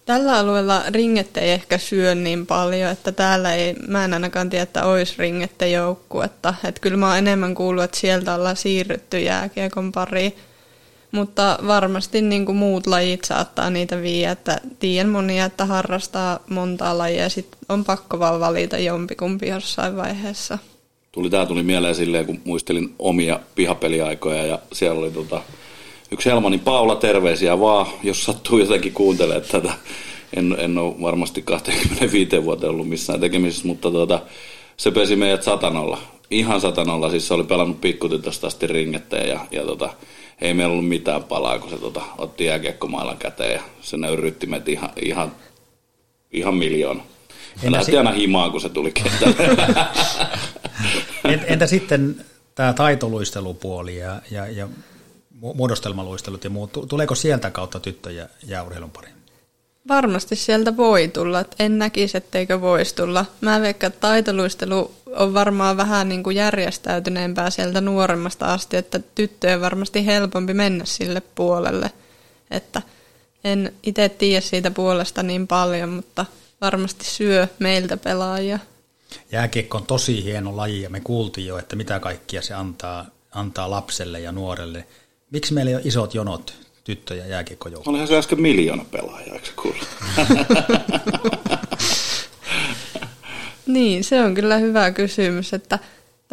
Tällä alueella ringet ei ehkä syö niin paljon, että täällä ei, mä en ainakaan tiedä, että olisi ringette joukkuetta. Että kyllä mä oon enemmän kuullut, että sieltä ollaan siirrytty jääkiekon pariin. Mutta varmasti niin kuin muut lajit saattaa niitä viiä, että tiedän monia, että harrastaa montaa lajia ja sitten on pakko vaan valita jompikumpi jossain vaiheessa. Tuli, tää tuli mieleen silleen, kun muistelin omia pihapeliaikoja ja siellä oli tota, yksi Helmani Paula, terveisiä vaan, jos sattuu jotenkin kuuntelemaan tätä. En, en ole varmasti 25 vuoteen ollut missään tekemisissä, mutta tota, se pesi meidät satanolla. Ihan satanolla, siis se oli pelannut pikkutytöstä asti ringettä ja, ja tota, ei meillä ollut mitään palaa, kun se tota, otti jääkiekkomailan käteen ja se nöyrytti meitä ihan, ihan, ihan miljoona. Entä Entä lähti si- aina himaan, kun se tuli kentälle. Entä sitten tämä taitoluistelupuoli ja, ja, ja mu- muodostelmaluistelut ja muut, tuleeko sieltä kautta tyttöjä jääurheilun pariin? Varmasti sieltä voi tulla, en näkisi, etteikö voisi tulla. Mä veikkaan, että taitoluistelu on varmaan vähän niin kuin järjestäytyneempää sieltä nuoremmasta asti, että tyttöjen varmasti helpompi mennä sille puolelle. Että en itse tiedä siitä puolesta niin paljon, mutta varmasti syö meiltä pelaajia. Jääkiekko on tosi hieno laji ja me kuultiin jo, että mitä kaikkia se antaa, antaa lapselle ja nuorelle. Miksi meillä ei ole isot jonot tyttö- ja jääkiekkojoukkoja? Olihan se äsken miljoona pelaajaa, eikö kuule? Niin, se on kyllä hyvä kysymys, että,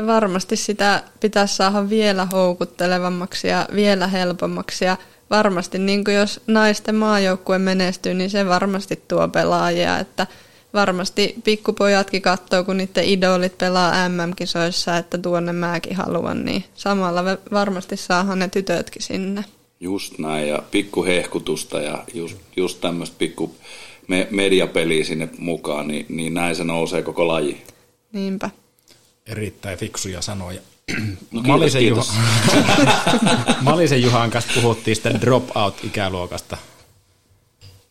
varmasti sitä pitäisi saada vielä houkuttelevammaksi ja vielä helpommaksi. Ja varmasti niin kuin jos naisten maajoukkue menestyy, niin se varmasti tuo pelaajia, että varmasti pikkupojatkin katsoo, kun niiden idolit pelaa MM-kisoissa, että tuonne mäkin haluan, niin samalla varmasti saahan ne tytötkin sinne. Just näin, ja pikku hehkutusta ja just, just tämmöistä pikku me, mediapeliä sinne mukaan, niin, niin näin se nousee koko laji. Niinpä. Erittäin fiksuja sanoja. No, Malisen. Juha, Malisen Juhan kanssa puhuttiin sitä drop-out-ikäluokasta,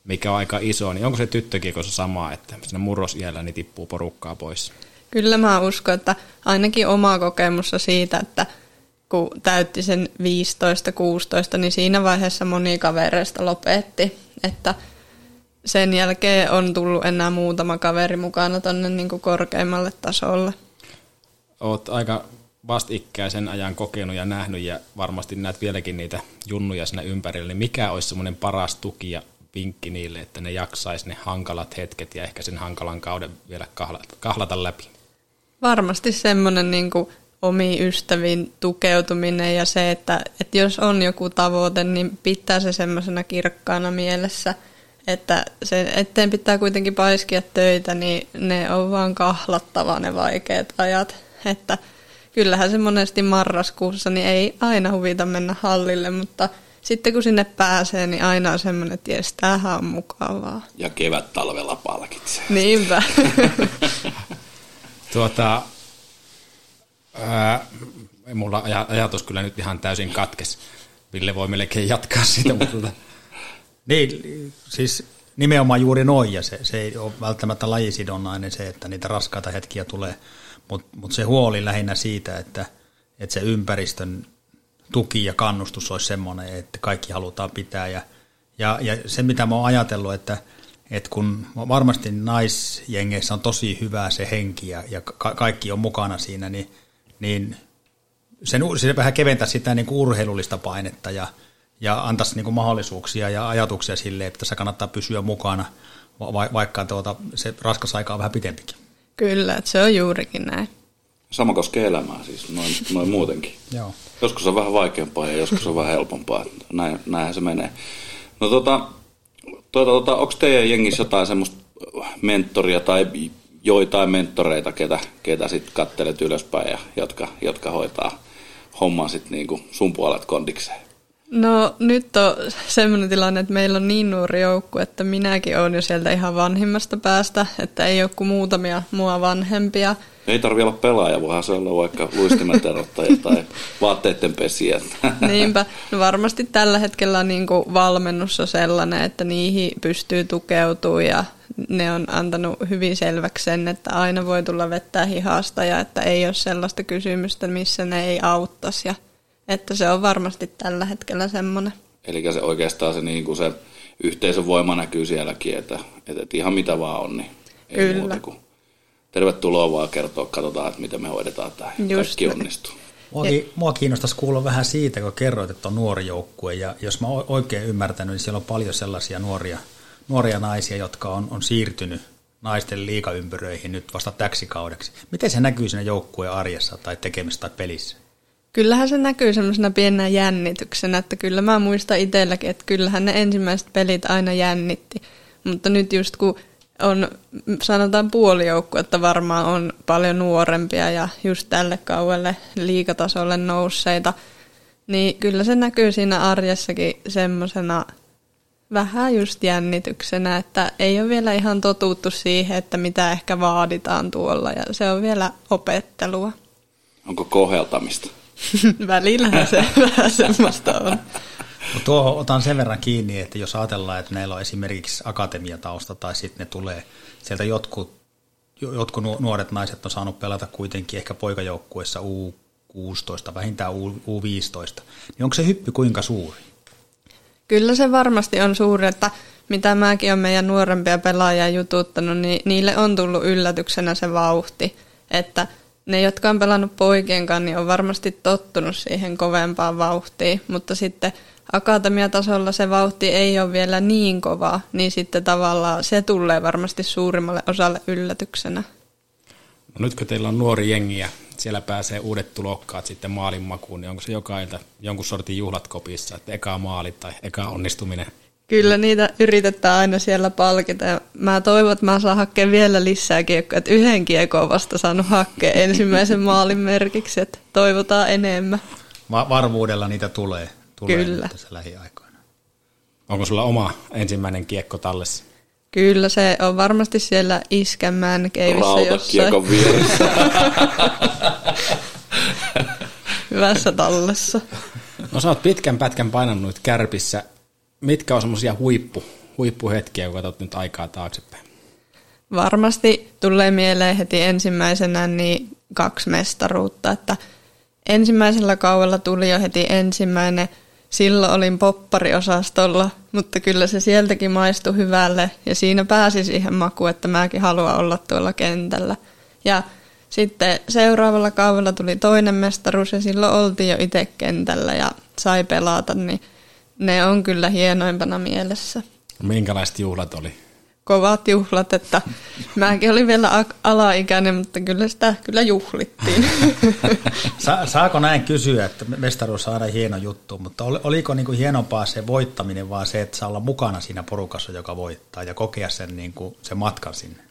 mikä on aika iso, niin onko se tyttökiekossa sama, että siinä murrosiällä niin tippuu porukkaa pois? Kyllä mä uskon, että ainakin oma kokemussa siitä, että kun täytti sen 15-16, niin siinä vaiheessa moni kavereista lopetti, että sen jälkeen on tullut enää muutama kaveri mukana tuonne niin korkeimmalle tasolle. Oot aika vastiikkäisen ajan kokenut ja nähnyt ja varmasti näet vieläkin niitä junnuja siinä ympärillä, niin mikä olisi semmoinen paras tuki ja vinkki niille, että ne jaksaisi ne hankalat hetket ja ehkä sen hankalan kauden vielä kahlata läpi? Varmasti semmoinen niin omiin ystäviin tukeutuminen ja se, että, että jos on joku tavoite, niin pitää se semmoisena kirkkaana mielessä – että se, eteen pitää kuitenkin paiskia töitä, niin ne on vaan kahlattava ne vaikeat ajat. Että kyllähän se monesti marraskuussa, niin ei aina huvita mennä hallille, mutta sitten kun sinne pääsee, niin aina on semmoinen, että jes, tämähän on mukavaa. Ja kevät talvella palkitsee. Niinpä. tuota, ää, mulla ajatus kyllä nyt ihan täysin katkes. Ville voi melkein jatkaa siitä, mutta niin, siis nimenomaan juuri noin, ja se, se ei ole välttämättä lajisidonnainen se, että niitä raskaita hetkiä tulee, mutta mut se huoli lähinnä siitä, että, että se ympäristön tuki ja kannustus olisi semmoinen, että kaikki halutaan pitää, ja, ja, ja se mitä mä oon ajatellut, että, että kun varmasti naisjengeissä on tosi hyvä se henki ja, ja ka- kaikki on mukana siinä, niin, niin sen, se vähän keventää sitä niin kuin urheilullista painetta ja, ja antaisi niin kuin mahdollisuuksia ja ajatuksia sille, että tässä kannattaa pysyä mukana, va- vaikka tuota, se raskas aika on vähän pitempikin. Kyllä, että se on juurikin näin. Sama koskee elämää siis, noin, noin muutenkin. Joo. Joskus on vähän vaikeampaa ja joskus on vähän helpompaa. Näin, näinhän se menee. No tota, tuota, tuota, onko teidän jengissä jotain semmoista mentoria tai joitain mentoreita, ketä, ketä sitten kattelet ylöspäin ja jotka, jotka hoitaa homman sitten niinku sun puolet kondikseen? No nyt on sellainen tilanne, että meillä on niin nuori joukku, että minäkin olen jo sieltä ihan vanhimmasta päästä, että ei ole kuin muutamia mua vanhempia. Ei tarvi olla pelaaja, voihan se olla vaikka luistimet erottaja tai vaatteiden pesiä. Niinpä. No varmasti tällä hetkellä niin kuin valmennus on sellainen, että niihin pystyy tukeutumaan ja ne on antanut hyvin selväksi sen, että aina voi tulla vettää hihasta ja että ei ole sellaista kysymystä, missä ne ei auttaisi. Ja että se on varmasti tällä hetkellä semmoinen. Eli se oikeastaan se, niin kuin se yhteisön voima näkyy sielläkin, että, että ihan mitä vaan on, niin ei Kyllä. muuta kuin tervetuloa vaan kertoa, katsotaan, että miten me hoidetaan tämä. Just Kaikki onnistuu. Mua, mua kiinnostaisi kuulla vähän siitä, kun kerroit, että on nuori joukkue, ja jos mä oikein ymmärtänyt, niin siellä on paljon sellaisia nuoria, nuoria naisia, jotka on, on siirtynyt naisten liikaympyröihin nyt vasta täksi kaudeksi. Miten se näkyy siinä joukkueen arjessa tai tekemisessä tai pelissä? Kyllähän se näkyy semmoisena pienenä jännityksenä, että kyllä mä muistan itselläkin, että kyllähän ne ensimmäiset pelit aina jännitti. Mutta nyt just kun on, sanotaan puolijoukku, että varmaan on paljon nuorempia ja just tälle kauelle liikatasolle nousseita, niin kyllä se näkyy siinä arjessakin semmoisena vähän just jännityksenä, että ei ole vielä ihan totuttu siihen, että mitä ehkä vaaditaan tuolla ja se on vielä opettelua. Onko koheltamista? Välillä se vähän semmoista on. Tuo otan sen verran kiinni, että jos ajatellaan, että näillä on esimerkiksi akatemiatausta tai sitten ne tulee sieltä jotkut, jotkut nuoret naiset on saanut pelata kuitenkin ehkä poikajoukkuessa U16, vähintään U15, niin onko se hyppy kuinka suuri? Kyllä se varmasti on suuri, että mitä mäkin olen meidän nuorempia pelaajia jututtanut, niin niille on tullut yllätyksenä se vauhti, että ne, jotka on pelannut poikien kanssa, niin on varmasti tottunut siihen kovempaan vauhtiin, mutta sitten akatemiatasolla se vauhti ei ole vielä niin kova, niin sitten tavallaan se tulee varmasti suurimmalle osalle yllätyksenä. No nyt kun teillä on nuori jengi ja siellä pääsee uudet tulokkaat sitten maalin makuun, niin onko se joka ilta jonkun sortin juhlat kopissa, että eka maali tai eka onnistuminen? Kyllä niitä yritetään aina siellä palkita ja mä toivon, että mä saan hakea vielä lisää kiekkoja, että yhden kiekon vasta saanut hakea ensimmäisen maalin merkiksi, että toivotaan enemmän. Va- varmuudella niitä tulee, tulee Kyllä. tässä lähiaikoina. Onko sulla oma ensimmäinen kiekko tallessa? Kyllä se on varmasti siellä Iskänmään keivissä jossain. Vieressä. Hyvässä tallessa. No sä oot pitkän pätkän painanut nyt kärpissä. Mitkä on semmoisia huippu, huippuhetkiä, kun katsot nyt aikaa taaksepäin? Varmasti tulee mieleen heti ensimmäisenä niin kaksi mestaruutta, että ensimmäisellä kaudella tuli jo heti ensimmäinen. Silloin olin poppariosastolla, mutta kyllä se sieltäkin maistui hyvälle ja siinä pääsi siihen makuun, että mäkin haluan olla tuolla kentällä. Ja sitten seuraavalla kaudella tuli toinen mestaruus ja silloin oltiin jo itse kentällä ja sai pelata, niin ne on kyllä hienoimpana mielessä. Minkälaiset juhlat oli? Kovat juhlat, että mäkin olin vielä alaikäinen, mutta kyllä sitä kyllä juhlittiin. Sa- saako näin kysyä, että mestaruus on aina hieno juttu, mutta ol- oliko niin kuin hienompaa se voittaminen, vaan se, että saa olla mukana siinä porukassa, joka voittaa ja kokea sen, niin kuin, sen matkan sinne?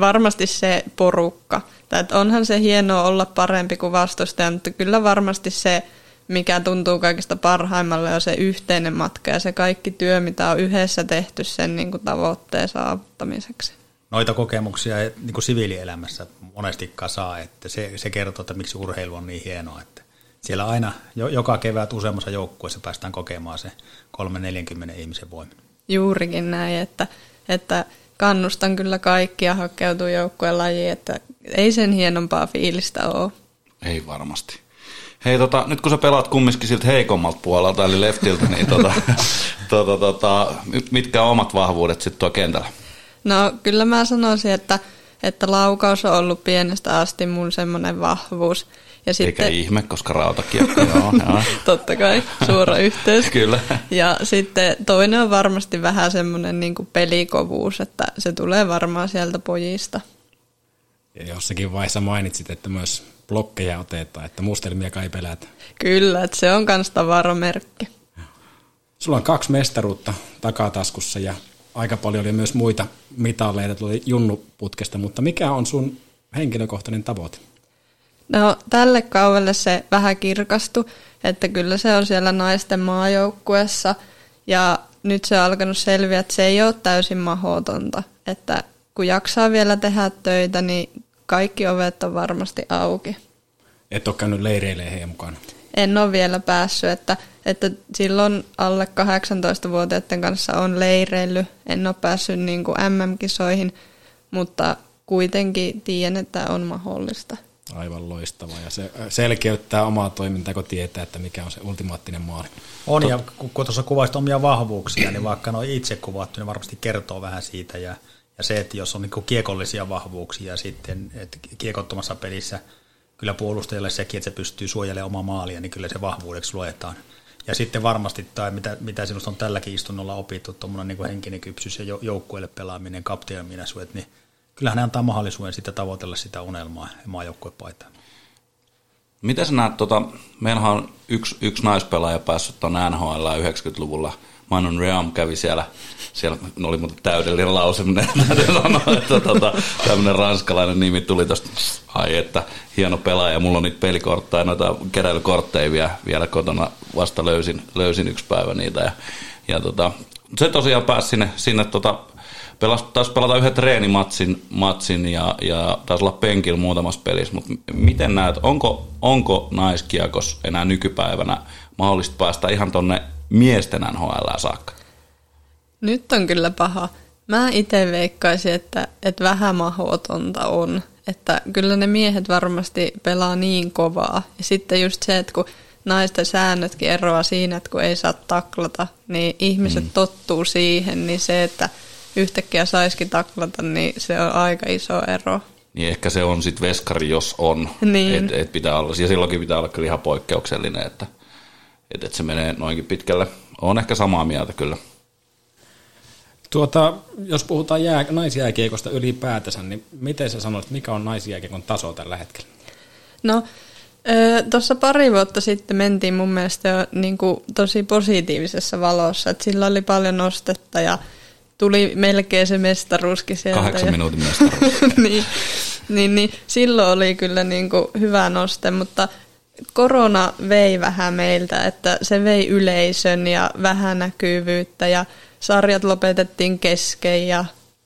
varmasti se porukka. Tai että onhan se hienoa olla parempi kuin vastustaja, mutta kyllä varmasti se, mikä tuntuu kaikista parhaimmalle, on se yhteinen matka ja se kaikki työ, mitä on yhdessä tehty sen niin kuin tavoitteen saavuttamiseksi. Noita kokemuksia niin kuin siviilielämässä monestikaan saa, että se, se kertoo, että miksi urheilu on niin hienoa, että siellä aina jo, joka kevät useammassa joukkueessa päästään kokemaan se 3-40 ihmisen voimin. Juurikin näin, että, että kannustan kyllä kaikkia hakeutua joukkueen lajiin, että ei sen hienompaa fiilistä ole. Ei varmasti. Hei, tota, nyt kun sä pelaat kumminkin siltä heikommalta puolelta, eli leftiltä, niin tota, tota, tota, mitkä on omat vahvuudet sitten tuo kentällä? No kyllä mä sanoisin, että, että laukaus on ollut pienestä asti mun semmoinen vahvuus. Ja Eikä ihme, koska rautakiekko, joo, joo. Totta kai, suora yhteys. Kyllä. Ja sitten toinen on varmasti vähän semmoinen niin pelikovuus, että se tulee varmaan sieltä pojista. Ja jossakin vaiheessa mainitsit, että myös blokkeja otetaan, että mustelmia kai pelätä. Kyllä, että se on kans tavaramerkki. Sulla on kaksi mestaruutta takataskussa ja aika paljon oli myös muita mitaleita tuli junnuputkesta, mutta mikä on sun henkilökohtainen tavoite? No tälle kaudelle se vähän kirkastui, että kyllä se on siellä naisten maajoukkuessa ja nyt se on alkanut selviä, että se ei ole täysin mahdotonta, että kun jaksaa vielä tehdä töitä, niin kaikki ovet on varmasti auki. Et ole käynyt leireilemään heidän mukana? En ole vielä päässyt, että, että silloin alle 18-vuotiaiden kanssa on leireily. En ole päässyt niin kuin MM-kisoihin, mutta kuitenkin tiedän, että on mahdollista. Aivan loistavaa ja se selkeyttää omaa toimintaa, kun tietää, että mikä on se ultimaattinen maali. On ja kun tuossa kuvaisit omia vahvuuksia, niin vaikka ne on itse kuvattu, niin varmasti kertoo vähän siitä ja, ja se, että jos on niin kiekollisia vahvuuksia sitten, että kiekottomassa pelissä kyllä puolustajalle sekin, että se pystyy suojelemaan omaa maalia, niin kyllä se vahvuudeksi luetaan. Ja sitten varmasti, tai mitä, mitä sinusta on tälläkin istunnolla opittu, tuommoinen niin henkinen kypsyys ja joukkueelle pelaaminen, kapteeninasuet, niin kyllähän ne antaa mahdollisuuden sitten tavoitella sitä unelmaa ja maajoukkuepaitaa. Miten sä näet, tota, meillähän on yksi, yksi naispelaaja päässyt tuonne NHL 90-luvulla. Manon Ream kävi siellä, siellä no oli muuten täydellinen lause, että tota, tämmöinen ranskalainen nimi tuli tuosta, ai että hieno pelaaja, mulla on niitä pelikortteja, noita keräilykortteja vielä, vielä kotona, vasta löysin, löysin yksi päivä niitä ja, ja tota, se tosiaan pääsi sinne, sinne tota, pelas, taisi pelata yhden treenimatsin matsin ja, ja taisi olla penkillä muutamassa pelissä, mutta miten näet, onko, onko naiskiekos enää nykypäivänä mahdollista päästä ihan tonne miesten NHL saakka? Nyt on kyllä paha. Mä itse veikkaisin, että, että vähän mahdotonta on. Että kyllä ne miehet varmasti pelaa niin kovaa. Ja sitten just se, että kun naisten säännötkin eroa siinä, että kun ei saa taklata, niin ihmiset mm. tottuu siihen, niin se, että yhtäkkiä saisikin taklata, niin se on aika iso ero. Niin ehkä se on sitten veskari, jos on. Niin. Et, et pitää olla, ja silloinkin pitää olla kyllä ihan poikkeuksellinen, että et, et se menee noinkin pitkälle. On ehkä samaa mieltä kyllä. Tuota, jos puhutaan jää, naisjääkiekosta ylipäätänsä, niin miten sä sanoit, mikä on naisjääkiekon taso tällä hetkellä? No, tuossa pari vuotta sitten mentiin mun mielestä jo niin kuin tosi positiivisessa valossa, että sillä oli paljon nostetta ja tuli melkein se mestaruuskin sieltä. Kahdeksan ja, minuutin mestaruus. niin, niin, niin, silloin oli kyllä niin kuin hyvä noste, mutta korona vei vähän meiltä, että se vei yleisön ja vähän näkyvyyttä ja sarjat lopetettiin kesken ja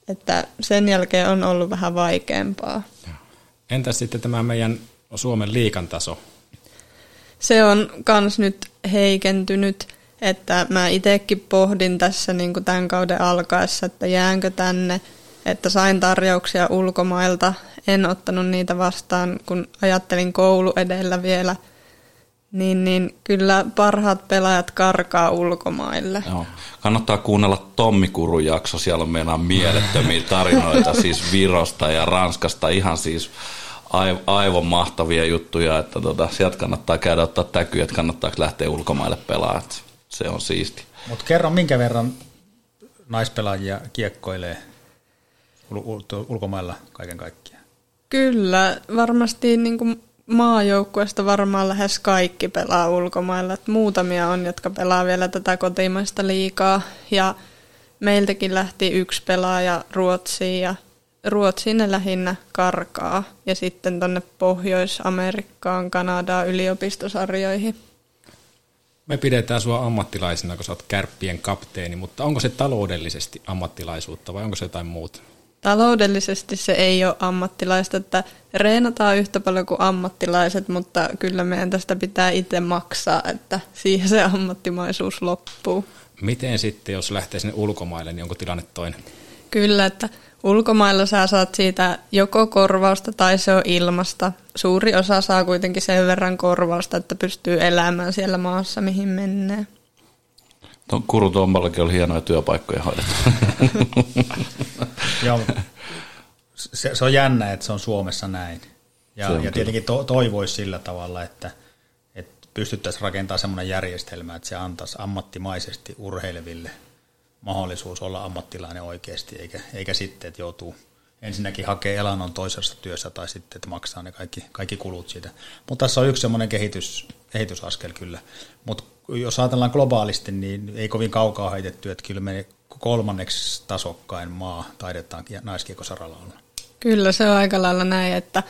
että sen jälkeen on ollut vähän vaikeampaa. Entäs sitten tämä meidän Suomen liikan taso? Se on kans nyt heikentynyt, että mä itsekin pohdin tässä niin kuin tämän kauden alkaessa, että jäänkö tänne, että sain tarjouksia ulkomailta, en ottanut niitä vastaan, kun ajattelin koulu edellä vielä – niin, niin kyllä parhaat pelaajat karkaa ulkomaille. Joo. Kannattaa kuunnella Tommi Kurun jakso, siellä on meidän mielettömiä tarinoita siis Virosta ja Ranskasta, ihan siis aivan mahtavia juttuja, että tota, sieltä kannattaa käydä ottaa täkyä, että kannattaako lähteä ulkomaille pelaamaan, se on siisti. Mutta kerro, minkä verran naispelaajia kiekkoilee ul- ulkomailla kaiken kaikkiaan? Kyllä, varmasti niin kuin maajoukkueesta varmaan lähes kaikki pelaa ulkomailla. Et muutamia on, jotka pelaa vielä tätä kotimaista liikaa. Ja meiltäkin lähti yksi pelaaja Ruotsiin ja Ruotsiin ne lähinnä karkaa. Ja sitten tonne Pohjois-Amerikkaan, Kanadaan yliopistosarjoihin. Me pidetään sua ammattilaisena, kun sä oot kärppien kapteeni, mutta onko se taloudellisesti ammattilaisuutta vai onko se jotain muuta? Taloudellisesti se ei ole ammattilaista, että reenataan yhtä paljon kuin ammattilaiset, mutta kyllä meidän tästä pitää itse maksaa, että siihen se ammattimaisuus loppuu. Miten sitten, jos lähtee sinne ulkomaille, niin onko tilanne toinen? Kyllä, että ulkomailla sä saat siitä joko korvausta tai se on ilmasta. Suuri osa saa kuitenkin sen verran korvausta, että pystyy elämään siellä maassa, mihin menee. Tuon Kuru Tomballakin oli hienoja työpaikkoja hoidettu. Joo, se, se on jännä, että se on Suomessa näin. Ja, ja tietenkin to, toivoisi sillä tavalla, että, että pystyttäisiin rakentamaan sellainen järjestelmä, että se antaisi ammattimaisesti urheileville mahdollisuus olla ammattilainen oikeasti, eikä, eikä sitten, että joutuu ensinnäkin hakee elannon toisessa työssä tai sitten, että maksaa ne kaikki, kaikki kulut siitä. Mutta tässä on yksi semmoinen kehitys, kehitysaskel kyllä. Mutta jos ajatellaan globaalisti, niin ei kovin kaukaa heitetty, että kyllä me kolmanneksi tasokkain maa taidetaan naiskiekosaralla olla. Kyllä se on aika lailla näin, että,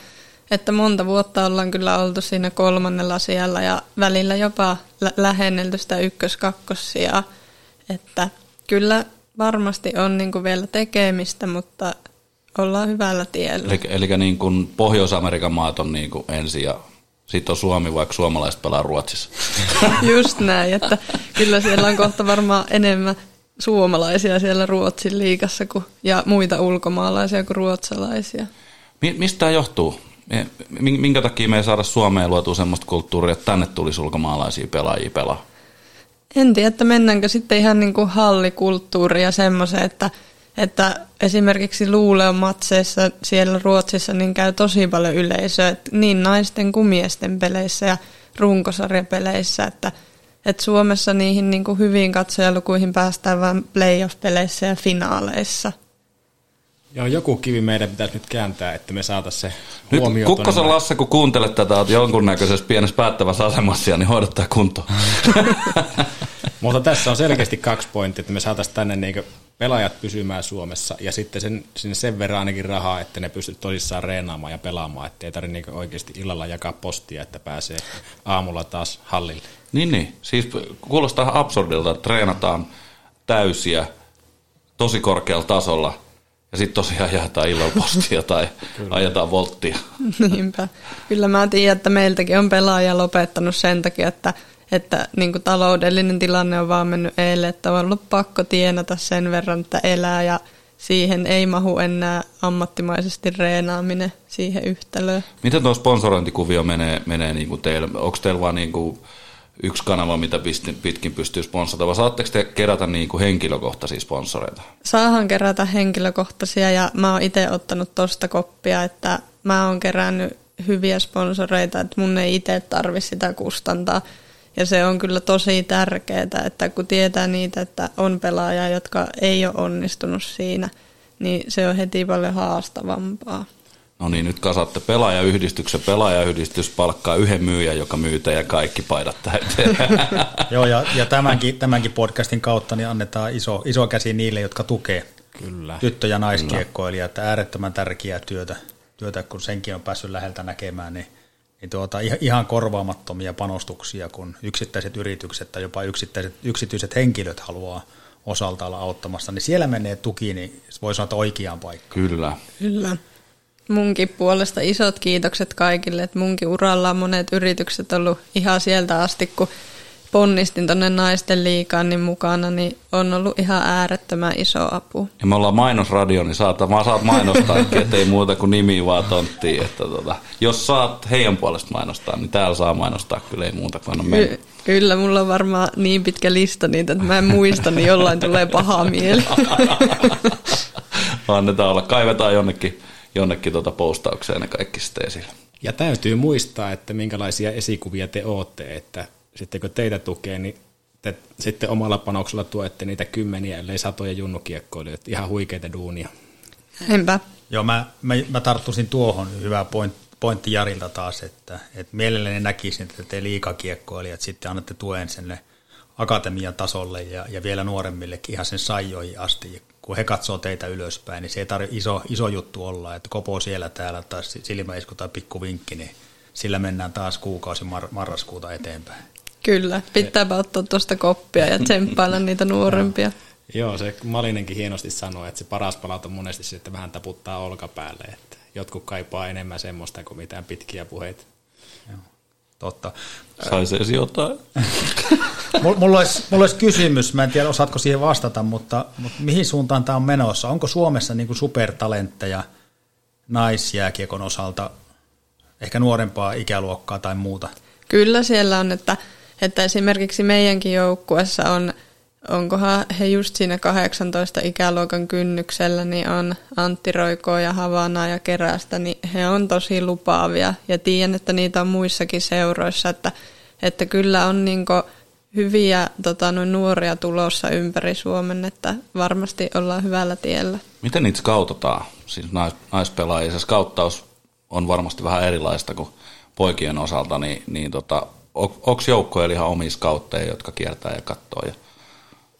että monta vuotta ollaan kyllä oltu siinä kolmannella siellä ja välillä jopa lä- lähennelty sitä ykkös-kakkosia, että kyllä varmasti on niin kuin vielä tekemistä, mutta ollaan hyvällä tiellä. Eli, eli niin kuin Pohjois-Amerikan maat on niin kuin ensin ja sitten on Suomi, vaikka suomalaiset pelaa Ruotsissa. Just näin, että kyllä siellä on kohta varmaan enemmän suomalaisia siellä Ruotsin liikassa kuin, ja muita ulkomaalaisia kuin ruotsalaisia. Mistä tämä johtuu? Minkä takia me ei saada Suomeen luotua sellaista kulttuuria, että tänne tulisi ulkomaalaisia pelaajia pelaa? En tiedä, että mennäänkö sitten ihan niin kuin hallikulttuuria semmoiseen, että, että esimerkiksi Luuleon matseissa siellä Ruotsissa niin käy tosi paljon yleisöä, että niin naisten kuin miesten peleissä ja runkosarjapeleissä, että – et Suomessa niihin niin kuin hyviin katsojalukuihin päästään vain playoff-peleissä ja finaaleissa. Joo, joku kivi meidän pitäisi nyt kääntää, että me saataisiin se nyt huomioon. Kukkosen Lasse, kun kuuntelet tätä, olet jonkunnäköisessä pienessä päättävässä asemassa, niin hoidottaa kuntoon. Mutta tässä on selkeästi kaksi pointtia, että me saataisiin tänne niin pelaajat pysymään Suomessa ja sitten sen, sinne sen verran ainakin rahaa, että ne pystyt tosissaan reenaamaan ja pelaamaan, ettei tarvitse niin oikeasti illalla jakaa postia, että pääsee aamulla taas hallille. Niin, niin. Siis kuulostaa absurdilta, että treenataan täysiä tosi korkealla tasolla ja sitten tosiaan jaetaan illalla postia tai ajetaan volttia. Niinpä. Kyllä mä tiedän, että meiltäkin on pelaaja lopettanut sen takia, että että niin kuin taloudellinen tilanne on vaan mennyt eilen, että on ollut pakko tienata sen verran, että elää ja siihen ei mahu enää ammattimaisesti reenaaminen siihen yhtälöön. Miten tuo sponsorointikuvio menee, menee niin kuin teillä? Onko teillä vaan niin kuin yksi kanava, mitä pitkin pystyy sponsoroimaan. Saatteko te kerätä niin kuin henkilökohtaisia sponsoreita? Saahan kerätä henkilökohtaisia ja mä oon itse ottanut tosta koppia, että mä oon kerännyt hyviä sponsoreita, että mun ei itse tarvi sitä kustantaa. Ja se on kyllä tosi tärkeää, että kun tietää niitä, että on pelaajia, jotka ei ole onnistunut siinä, niin se on heti paljon haastavampaa. No niin, nyt kasaatte pelaajayhdistyksen. Pelaajayhdistys palkkaa yhden myyjän, joka myy ja kaikki paidat täyteen. Joo, ja, ja tämänkin, tämänkin podcastin kautta niin annetaan iso, iso käsi niille, jotka tukee Kyllä. tyttö- ja naiskiekkoilijat. Että äärettömän tärkeää työtä, työtä, kun senkin on päässyt läheltä näkemään, niin, niin tuota, ihan korvaamattomia panostuksia, kun yksittäiset yritykset tai jopa yksittäiset, yksityiset henkilöt haluaa osalta olla auttamassa, niin siellä menee tuki, niin voi sanoa, että oikeaan paikkaan. Kyllä. Kyllä. Munkin puolesta isot kiitokset kaikille, että munkin uralla on monet yritykset ollut ihan sieltä asti, kun ponnistin tuonne naisten liikaan niin mukana, niin on ollut ihan äärettömän iso apu. Ja me ollaan mainosradio, niin saat, mä saat mainostaa, että ei muuta kuin nimi vaan tonttiin. Että tota, jos saat heidän puolesta mainostaa, niin täällä saa mainostaa kyllä ei muuta kuin anna mennä. Ky- kyllä, mulla on varmaan niin pitkä lista niitä, että mä en muista, niin jollain tulee paha mieli. Annetaan olla, kaivetaan jonnekin, jonnekin tuota postaukseen ne kaikki sitten esille. Ja täytyy muistaa, että minkälaisia esikuvia te ootte, että sitten kun teitä tukee, niin te sitten omalla panoksella tuette niitä kymmeniä, ellei satoja junnukiekkoilijoita. Ihan huikeita duunia. Enpä. Joo, mä, mä, mä tarttuisin tuohon, hyvä point, pointti Jarilta taas, että, että mielelläni näkisin, että te liikakiekkoilijat sitten annatte tuen sinne akatemian tasolle ja, ja vielä nuoremmillekin ihan sen sajoihin asti. Kun he katsoo teitä ylöspäin, niin se ei tarvitse iso, iso juttu olla, että kopo siellä täällä tai silmäisku tai pikku vinkki, niin sillä mennään taas kuukausi mar- marraskuuta eteenpäin. Kyllä, pitääpä ottaa tuosta koppia ja tsemppailla niitä nuorempia. Joo, se Malinenkin hienosti sanoi, että se paras palaut on monesti se, että vähän taputtaa olkapäälle. Että jotkut kaipaa enemmän semmoista kuin mitään pitkiä puheita. Joo, totta. Saisi edes jotain. mulla, olisi, mulla olisi kysymys, mä en tiedä osaatko siihen vastata, mutta, mutta mihin suuntaan tämä on menossa? Onko Suomessa niin kuin supertalentteja naisjääkiekon osalta, ehkä nuorempaa ikäluokkaa tai muuta? Kyllä siellä on, että, että esimerkiksi meidänkin joukkuessa on, onkohan he just siinä 18 ikäluokan kynnyksellä, niin on Antti Roikoa ja Havana ja Kerästä, niin he on tosi lupaavia. Ja tiedän, että niitä on muissakin seuroissa, että, että kyllä on niin hyviä tota, nuoria tulossa ympäri Suomen, että varmasti ollaan hyvällä tiellä. Miten niitä skautetaan? Siis nais, naispelaajia, se skauttaus on varmasti vähän erilaista kuin poikien osalta, niin, niin tota, onko joukkoja ihan omia skautteja, jotka kiertää ja katsoo? Ja...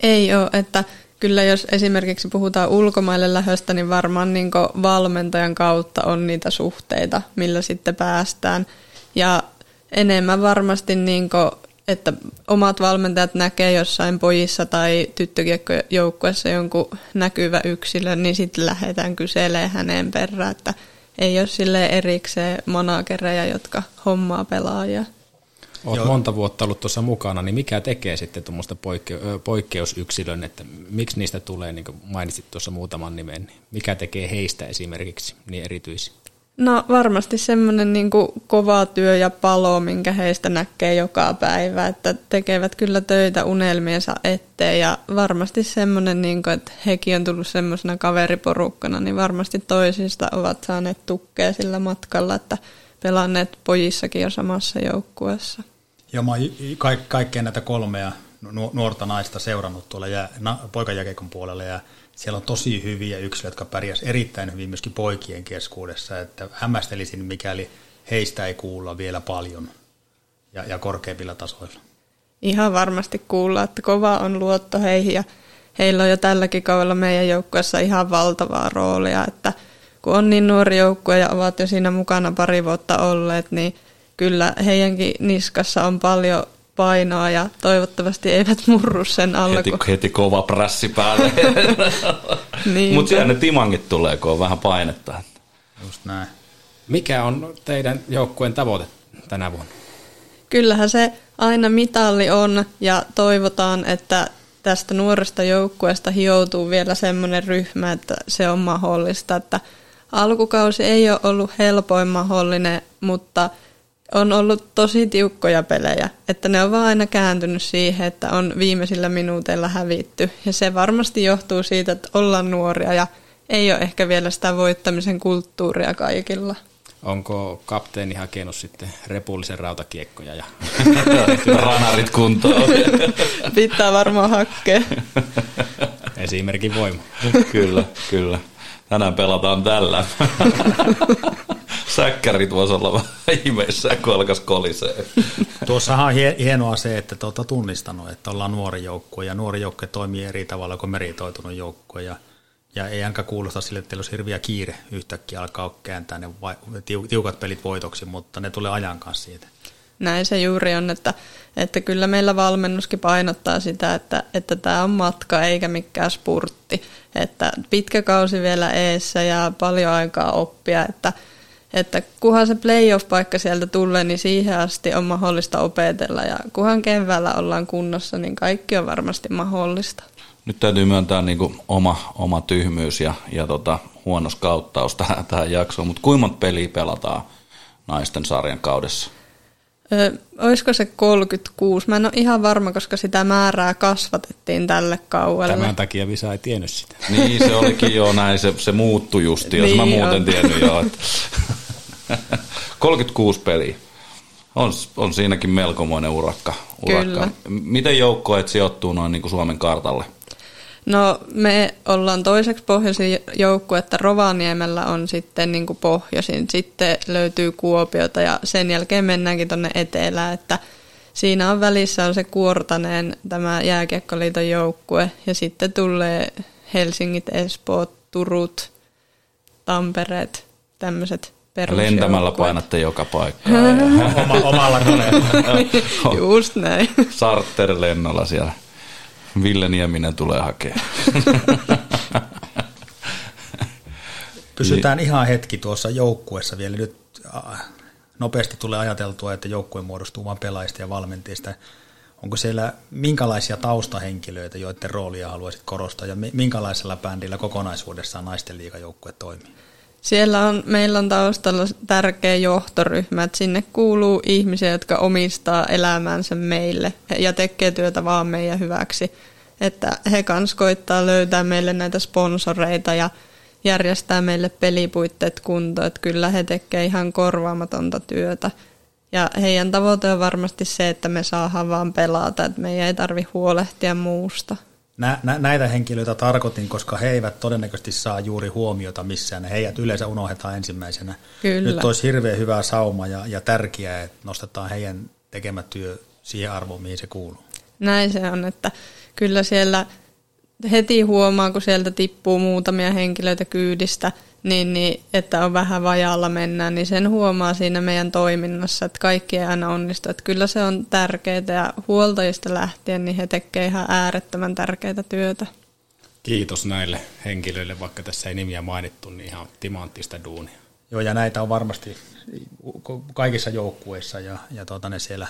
Ei ole, että kyllä jos esimerkiksi puhutaan ulkomaille lähöstä, niin varmaan niin valmentajan kautta on niitä suhteita, millä sitten päästään. Ja enemmän varmasti, niin kuin, että omat valmentajat näkee jossain pojissa tai tyttökiekkojoukkueessa jonkun näkyvä yksilö, niin sitten lähdetään kyselemään häneen perään, että ei ole sille erikseen managereja, jotka hommaa pelaajia. Olet Joo. monta vuotta ollut tuossa mukana, niin mikä tekee sitten tuommoista poikke- poikkeusyksilön, että miksi niistä tulee, niin kuin mainitsit tuossa muutaman nimen, niin mikä tekee heistä esimerkiksi niin erityisiä? No varmasti semmoinen niin kova työ ja palo, minkä heistä näkee joka päivä, että tekevät kyllä töitä unelmiensa eteen ja varmasti semmoinen, niin kuin, että hekin on tullut semmoisena kaveriporukkana, niin varmasti toisista ovat saaneet tukea sillä matkalla, että pelanneet pojissakin jo samassa joukkueessa. Joo, mä oon ka- kaikkea näitä kolmea nuorta naista seurannut tuolla jää, na, poikajäkeikon puolella ja siellä on tosi hyviä yksilöitä, jotka pärjäsivät erittäin hyvin myöskin poikien keskuudessa, että hämmästelisin, mikäli heistä ei kuulla vielä paljon ja, ja korkeimmilla tasoilla. Ihan varmasti kuulla, että kova on luotto heihin ja heillä on jo tälläkin kaudella meidän joukkueessa ihan valtavaa roolia, että kun on niin nuori joukkue ja ovat jo siinä mukana pari vuotta olleet, niin kyllä heidänkin niskassa on paljon painoa ja toivottavasti eivät murru sen alla. Heti, kun... heti kova prässi päälle. niin. Mutta siellä ne timangit tulee, kun on vähän painetta. Just näin. Mikä on teidän joukkueen tavoite tänä vuonna? Kyllähän se aina mitalli on ja toivotaan, että tästä nuoresta joukkueesta hioutuu vielä semmoinen ryhmä, että se on mahdollista. Että alkukausi ei ole ollut helpoin mahdollinen, mutta on ollut tosi tiukkoja pelejä, että ne on vaan aina kääntynyt siihen, että on viimeisillä minuuteilla hävitty. Ja se varmasti johtuu siitä, että ollaan nuoria ja ei ole ehkä vielä sitä voittamisen kulttuuria kaikilla. Onko kapteeni hakenut sitten repullisen rautakiekkoja? Ja... Ranarit kuntoon. Pitää varmaan hakkea. Esimerkin voima. kyllä, kyllä. Tänään pelataan tällä. Säkkärit voisi olla vähän ihmeessä, kun alkaisi kolisee. Tuossahan on hienoa se, että olette tunnistanut, että ollaan nuori joukkue ja nuori joukkue toimii eri tavalla kuin meritoitunut joukkue. Ja, ja ei ainakaan kuulosta sille, että teillä olisi hirviä kiire yhtäkkiä alkaa kääntää ne tiukat pelit voitoksi, mutta ne tulee ajan kanssa siitä. Näin se juuri on, että, että kyllä meillä valmennuskin painottaa sitä, että, että tämä on matka eikä mikään spurtti. Että pitkä kausi vielä eessä ja paljon aikaa oppia, että, että kunhan se playoff-paikka sieltä tulee, niin siihen asti on mahdollista opetella ja kunhan keväällä ollaan kunnossa, niin kaikki on varmasti mahdollista. Nyt täytyy myöntää niin kuin oma, oma tyhmyys ja, ja tota, huono skauttaus tähän, tähän jaksoon, mutta kuinka monta peliä pelataan naisten sarjan kaudessa? Ö, olisiko se 36? Mä en ole ihan varma, koska sitä määrää kasvatettiin tälle kauelle. Tämän takia Visa ei tiennyt sitä. Niin, se olikin jo näin, se, se muuttui justi, jos niin mä muuten on. tiennyt jo. Että 36 peliä. On, on siinäkin melkomoinen urakka. urakka. Kyllä. Miten joukkoet sijoittuu noin niin kuin Suomen kartalle? No me ollaan toiseksi pohjoisin joukkue, että Rovaniemellä on sitten niin kuin pohjoisin. Sitten löytyy Kuopiota ja sen jälkeen mennäänkin tuonne etelään, että siinä on välissä on se Kuortaneen tämä jääkiekkoliiton joukkue ja sitten tulee Helsingit, Espoot, Turut, Tampereet, tämmöiset Lentämällä painatte joka paikkaan. Oma, omalla koneella. Just näin. Sarterlennolla siellä. Ville Nieminen tulee hakemaan. Pysytään ihan hetki tuossa joukkuessa vielä. Nyt nopeasti tulee ajateltua, että joukkue muodostuu vain pelaajista ja valmentajista. Onko siellä minkälaisia taustahenkilöitä, joiden roolia haluaisit korostaa, ja minkälaisella bändillä kokonaisuudessaan naisten liigajoukkue toimii? Siellä on, meillä on taustalla tärkeä johtoryhmä, että sinne kuuluu ihmisiä, jotka omistaa elämänsä meille ja tekee työtä vaan meidän hyväksi. Että he kans koittaa löytää meille näitä sponsoreita ja järjestää meille pelipuitteet kuntoon, että kyllä he tekee ihan korvaamatonta työtä. Ja heidän tavoite on varmasti se, että me saadaan vaan pelata, että meidän ei tarvi huolehtia muusta. Nä, nä, näitä henkilöitä tarkoitin, koska he eivät todennäköisesti saa juuri huomiota missään. Heidät yleensä unohdetaan ensimmäisenä. Kyllä. Nyt olisi hirveän hyvä sauma ja, ja tärkeää, että nostetaan heidän tekemä työ siihen arvoon, mihin se kuuluu. Näin se on, että kyllä siellä heti huomaa, kun sieltä tippuu muutamia henkilöitä kyydistä, niin, niin, että on vähän vajaalla mennään, niin sen huomaa siinä meidän toiminnassa, että kaikki ei aina onnistu. Että kyllä se on tärkeää ja huoltajista lähtien, niin he tekevät ihan äärettömän tärkeää työtä. Kiitos näille henkilöille, vaikka tässä ei nimiä mainittu, niin ihan timanttista duunia. Joo, ja näitä on varmasti kaikissa joukkueissa ja, ja tuota, ne siellä,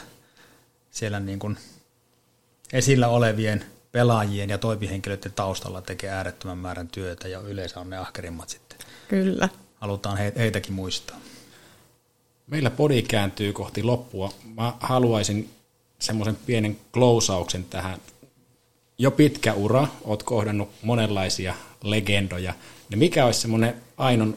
siellä niin kuin esillä olevien pelaajien ja toimihenkilöiden taustalla tekee äärettömän määrän työtä ja yleensä on ne ahkerimmat sitten. Kyllä. Halutaan heitäkin muistaa. Meillä podi kääntyy kohti loppua. Mä haluaisin semmoisen pienen klousauksen tähän. Jo pitkä ura, oot kohdannut monenlaisia legendoja. Ja mikä olisi semmoinen ainon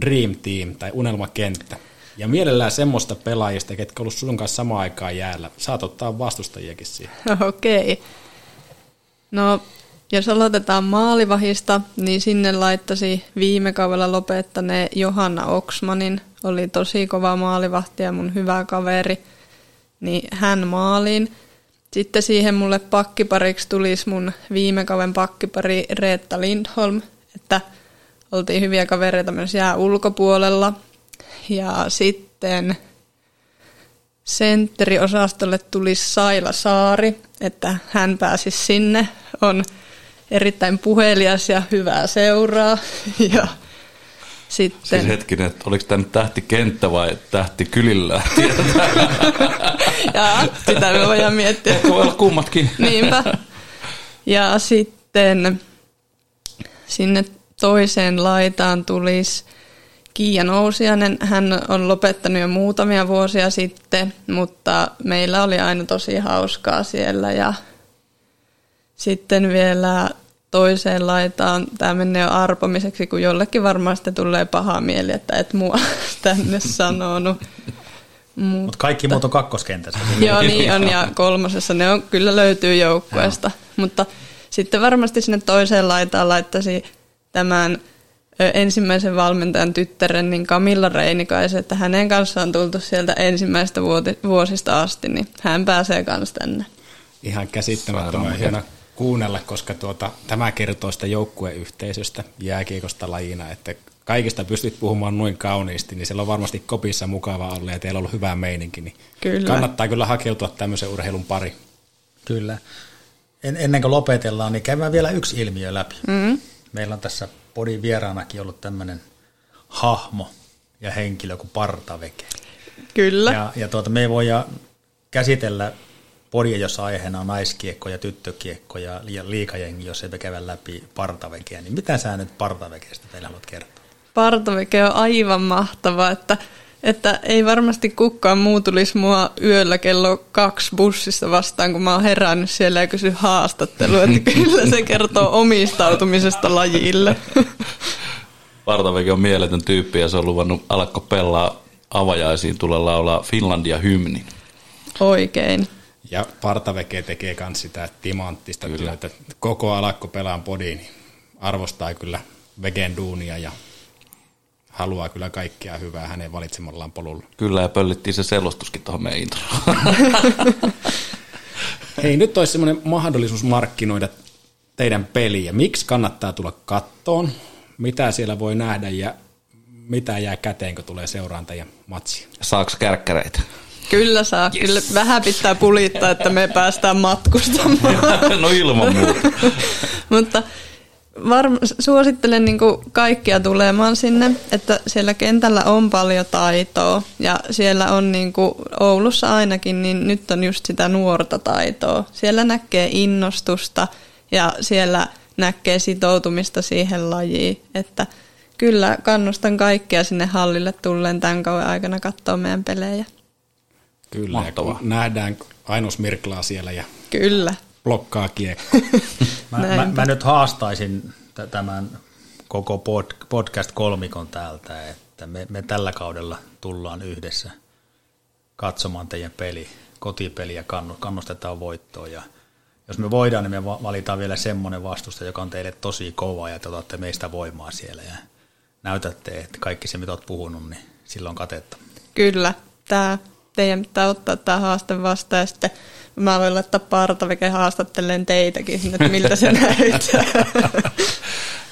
dream team tai unelmakenttä? Ja mielellään semmoista pelaajista, ketkä ollut sun kanssa samaan aikaan jäällä. Saat ottaa vastustajiakin siihen. Okei. Okay. No, jos aloitetaan maalivahista, niin sinne laittasi viime kaudella lopettaneen Johanna Oksmanin. Oli tosi kova maalivahti ja mun hyvä kaveri. Niin hän maaliin. Sitten siihen mulle pakkipariksi tulisi mun viime kauden pakkipari Reetta Lindholm, että oltiin hyviä kavereita myös jää ulkopuolella. Ja sitten sentteriosastolle tuli Saila Saari, että hän pääsi sinne, on erittäin puhelias ja hyvää seuraa. Ja sitten... Siis hetkinen, että oliko tämä nyt tähtikenttä vai tähti kylillä? ja sitä me voidaan miettiä. Ehkä voi olla kummatkin. Niinpä. Ja sitten sinne toiseen laitaan tulisi Kiia Nousiainen, hän on lopettanut jo muutamia vuosia sitten, mutta meillä oli aina tosi hauskaa siellä ja sitten vielä toiseen laitaan, tämä menee jo arpomiseksi, kun jollekin varmaan sitten tulee paha mieli, että et mua tänne sanonut. Mutta kaikki muut on kakkoskentässä. Joo, niin on, ja kolmosessa ne on, kyllä löytyy joukkueesta. Mutta sitten varmasti sinne toiseen laitaan laittaisi tämän ensimmäisen valmentajan tyttären, niin Camilla Reinikaisen, että hänen kanssaan on tultu sieltä ensimmäistä vuosista asti, niin hän pääsee kanssa tänne. Ihan käsittämättömän hieno kuunnella, koska tuota, tämä kertoo sitä joukkueyhteisöstä jääkiekosta lajina, että kaikista pystyt puhumaan noin kauniisti, niin siellä on varmasti kopissa mukava olla ja teillä on ollut hyvä meininki, niin Kyllä. kannattaa kyllä hakeutua tämmöisen urheilun pari. Kyllä. En, ennen kuin lopetellaan, niin käydään vielä yksi ilmiö läpi. Mm. Meillä on tässä podin vieraanakin ollut tämmöinen hahmo ja henkilö kuin Partaveke. Kyllä. Ja, ja tuota, me ei voida käsitellä podia, jossa aiheena on naiskiekko ja tyttökiekko ja, liikajengi, jos ei käydä läpi Partavekeä. Niin mitä sä nyt Partavekestä teillä haluat kertoa? Partoveke on aivan mahtava, että, että ei varmasti kukaan muu tulisi mua yöllä kello kaksi bussissa vastaan, kun mä oon herännyt siellä ja kysy haastattelua, että kyllä se kertoo omistautumisesta lajille. Partavekin on mieletön tyyppi ja se on luvannut alakko pelaa avajaisiin tulla laulaa Finlandia hymnin. Oikein. Ja Partaveke tekee myös sitä timanttista kyllä. työtä. Koko alakko pelaan podiin, niin arvostaa kyllä Vegen duunia ja haluaa kyllä kaikkea hyvää hänen valitsemallaan polulla. Kyllä, ja pöllittiin se selostuskin tuohon meidän introon. Hei, nyt olisi semmoinen mahdollisuus markkinoida teidän peliä. Miksi kannattaa tulla kattoon? Mitä siellä voi nähdä ja mitä jää käteen, kun tulee seuraan teidän matsia? Saaks kärkkäreitä? Kyllä saa. Yes. Kyllä vähän pitää pulittaa, että me päästään matkustamaan. no ilman muuta. Mutta varm- suosittelen niin kaikkia tulemaan sinne, että siellä kentällä on paljon taitoa ja siellä on niin kuin Oulussa ainakin, niin nyt on just sitä nuorta taitoa. Siellä näkee innostusta ja siellä näkee sitoutumista siihen lajiin, että kyllä kannustan kaikkia sinne hallille tulleen tämän kauan aikana katsoa meidän pelejä. Kyllä, Mahtavaa. kun nähdään Ainus Mirklaa siellä ja Kyllä. blokkaa kiekko. mä, mä, mä nyt haastaisin t- tämän koko pod, podcast-kolmikon täältä, että me, me tällä kaudella tullaan yhdessä katsomaan teidän peli, kotipeli ja kannustetaan voittoon. Ja jos me voidaan, niin me valitaan vielä semmoinen vastusta, joka on teille tosi kova ja te otatte meistä voimaa siellä ja näytätte, että kaikki se, mitä olet puhunut, niin silloin katetta. Kyllä, tämä teidän pitää ottaa tämä haaste vastaan ja sitten mä voin laittaa partaveke haastattelen teitäkin sinne, että miltä se näyttää.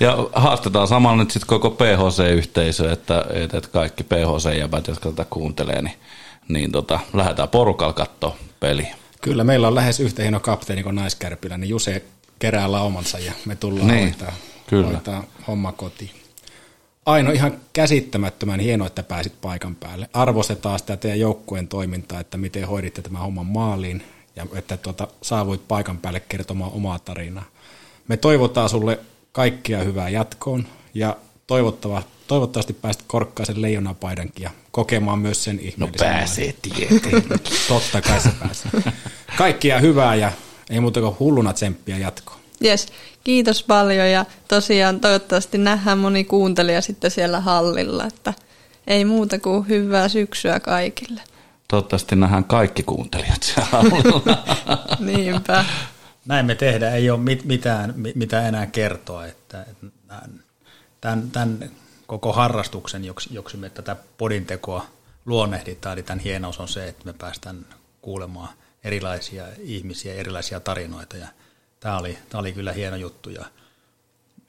Ja haastetaan samalla nyt sitten koko PHC-yhteisö, että, että kaikki PHC-jäbät, jotka tätä kuuntelee, niin, niin tota, lähdetään porukalla katsoa peliä. Kyllä, meillä on lähes yhtä hieno kapteeni kuin naiskärpillä, niin Juse kerää laumansa ja me tullaan Niin, hoitaa, kyllä. hoitaa homma kotiin. Aino, ihan käsittämättömän hienoa, että pääsit paikan päälle. Arvostetaan sitä teidän joukkueen toimintaa, että miten hoiditte tämän homman maaliin ja että tuota, saavuit paikan päälle kertomaan omaa tarinaa. Me toivotaan sulle kaikkia hyvää jatkoon ja toivottava, toivottavasti pääset korkkaisen leijonapaidankin ja kokemaan myös sen ihmeellisen No pääsee tietenkin. Totta kai se pääsee. Kaikkia hyvää ja ei muuta kuin hulluna tsemppiä jatkoon. Yes, kiitos paljon ja tosiaan toivottavasti nähdään moni kuuntelija sitten siellä hallilla, että ei muuta kuin hyvää syksyä kaikille. Toivottavasti nähdään kaikki kuuntelijat siellä Niinpä. Näin me tehdään, ei ole mit, mitään, mi- mitä enää kertoa, että, että tämän, tämän koko harrastuksen, joksi, joksi me tätä podintekoa luonnehditaan, niin tämän hienous on se, että me päästään kuulemaan erilaisia ihmisiä, erilaisia tarinoita ja tämä oli, tämä oli kyllä hieno juttu ja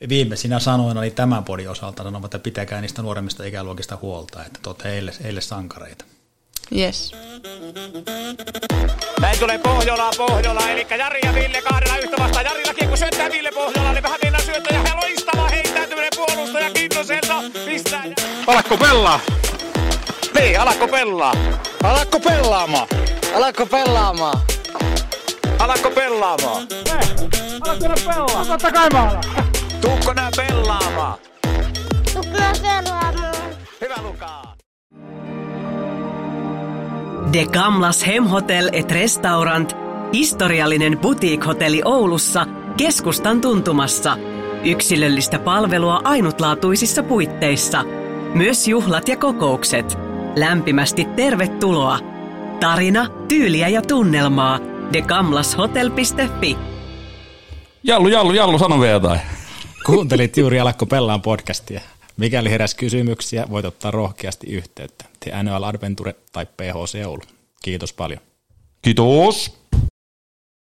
viimeisinä sanoina oli tämän podin osalta sanoma, että pitäkää niistä nuoremmista ikäluokista huolta, että te olette heille, heille sankareita. Yes. Näin tulee Pohjola, Pohjola, eli Jari ja Ville kahdella yhtä vastaan. Jarilla kiekko syöttää Ville Pohjola, niin vähän mennään syöttää ja loistava heittäytyminen puolustaja Kintoselta pistää. Ja... Alakko pelaa? Niin, alakko pelaa. Alakko pelaamaan? Alakko pelaamaan? Alako pelaamaan? Ei, ala kyllä pelaamaan. Totta kai mä. Tuukko nää pelaamaan? Tuu. Hyvä Lukaa. De Gamlas Hemhotel et Restaurant, historiallinen butiikhotelli Oulussa, keskustan tuntumassa. Yksilöllistä palvelua ainutlaatuisissa puitteissa. Myös juhlat ja kokoukset. Lämpimästi tervetuloa. Tarina, tyyliä ja tunnelmaa – degamlashotel.fi Jallu, Jallu, Jallu, sano vielä jotain. Kuuntelit juuri Alakko Pellaan podcastia. Mikäli heräs kysymyksiä, voit ottaa rohkeasti yhteyttä. The Annual Adventure tai PH Seoul. Kiitos paljon. Kiitos.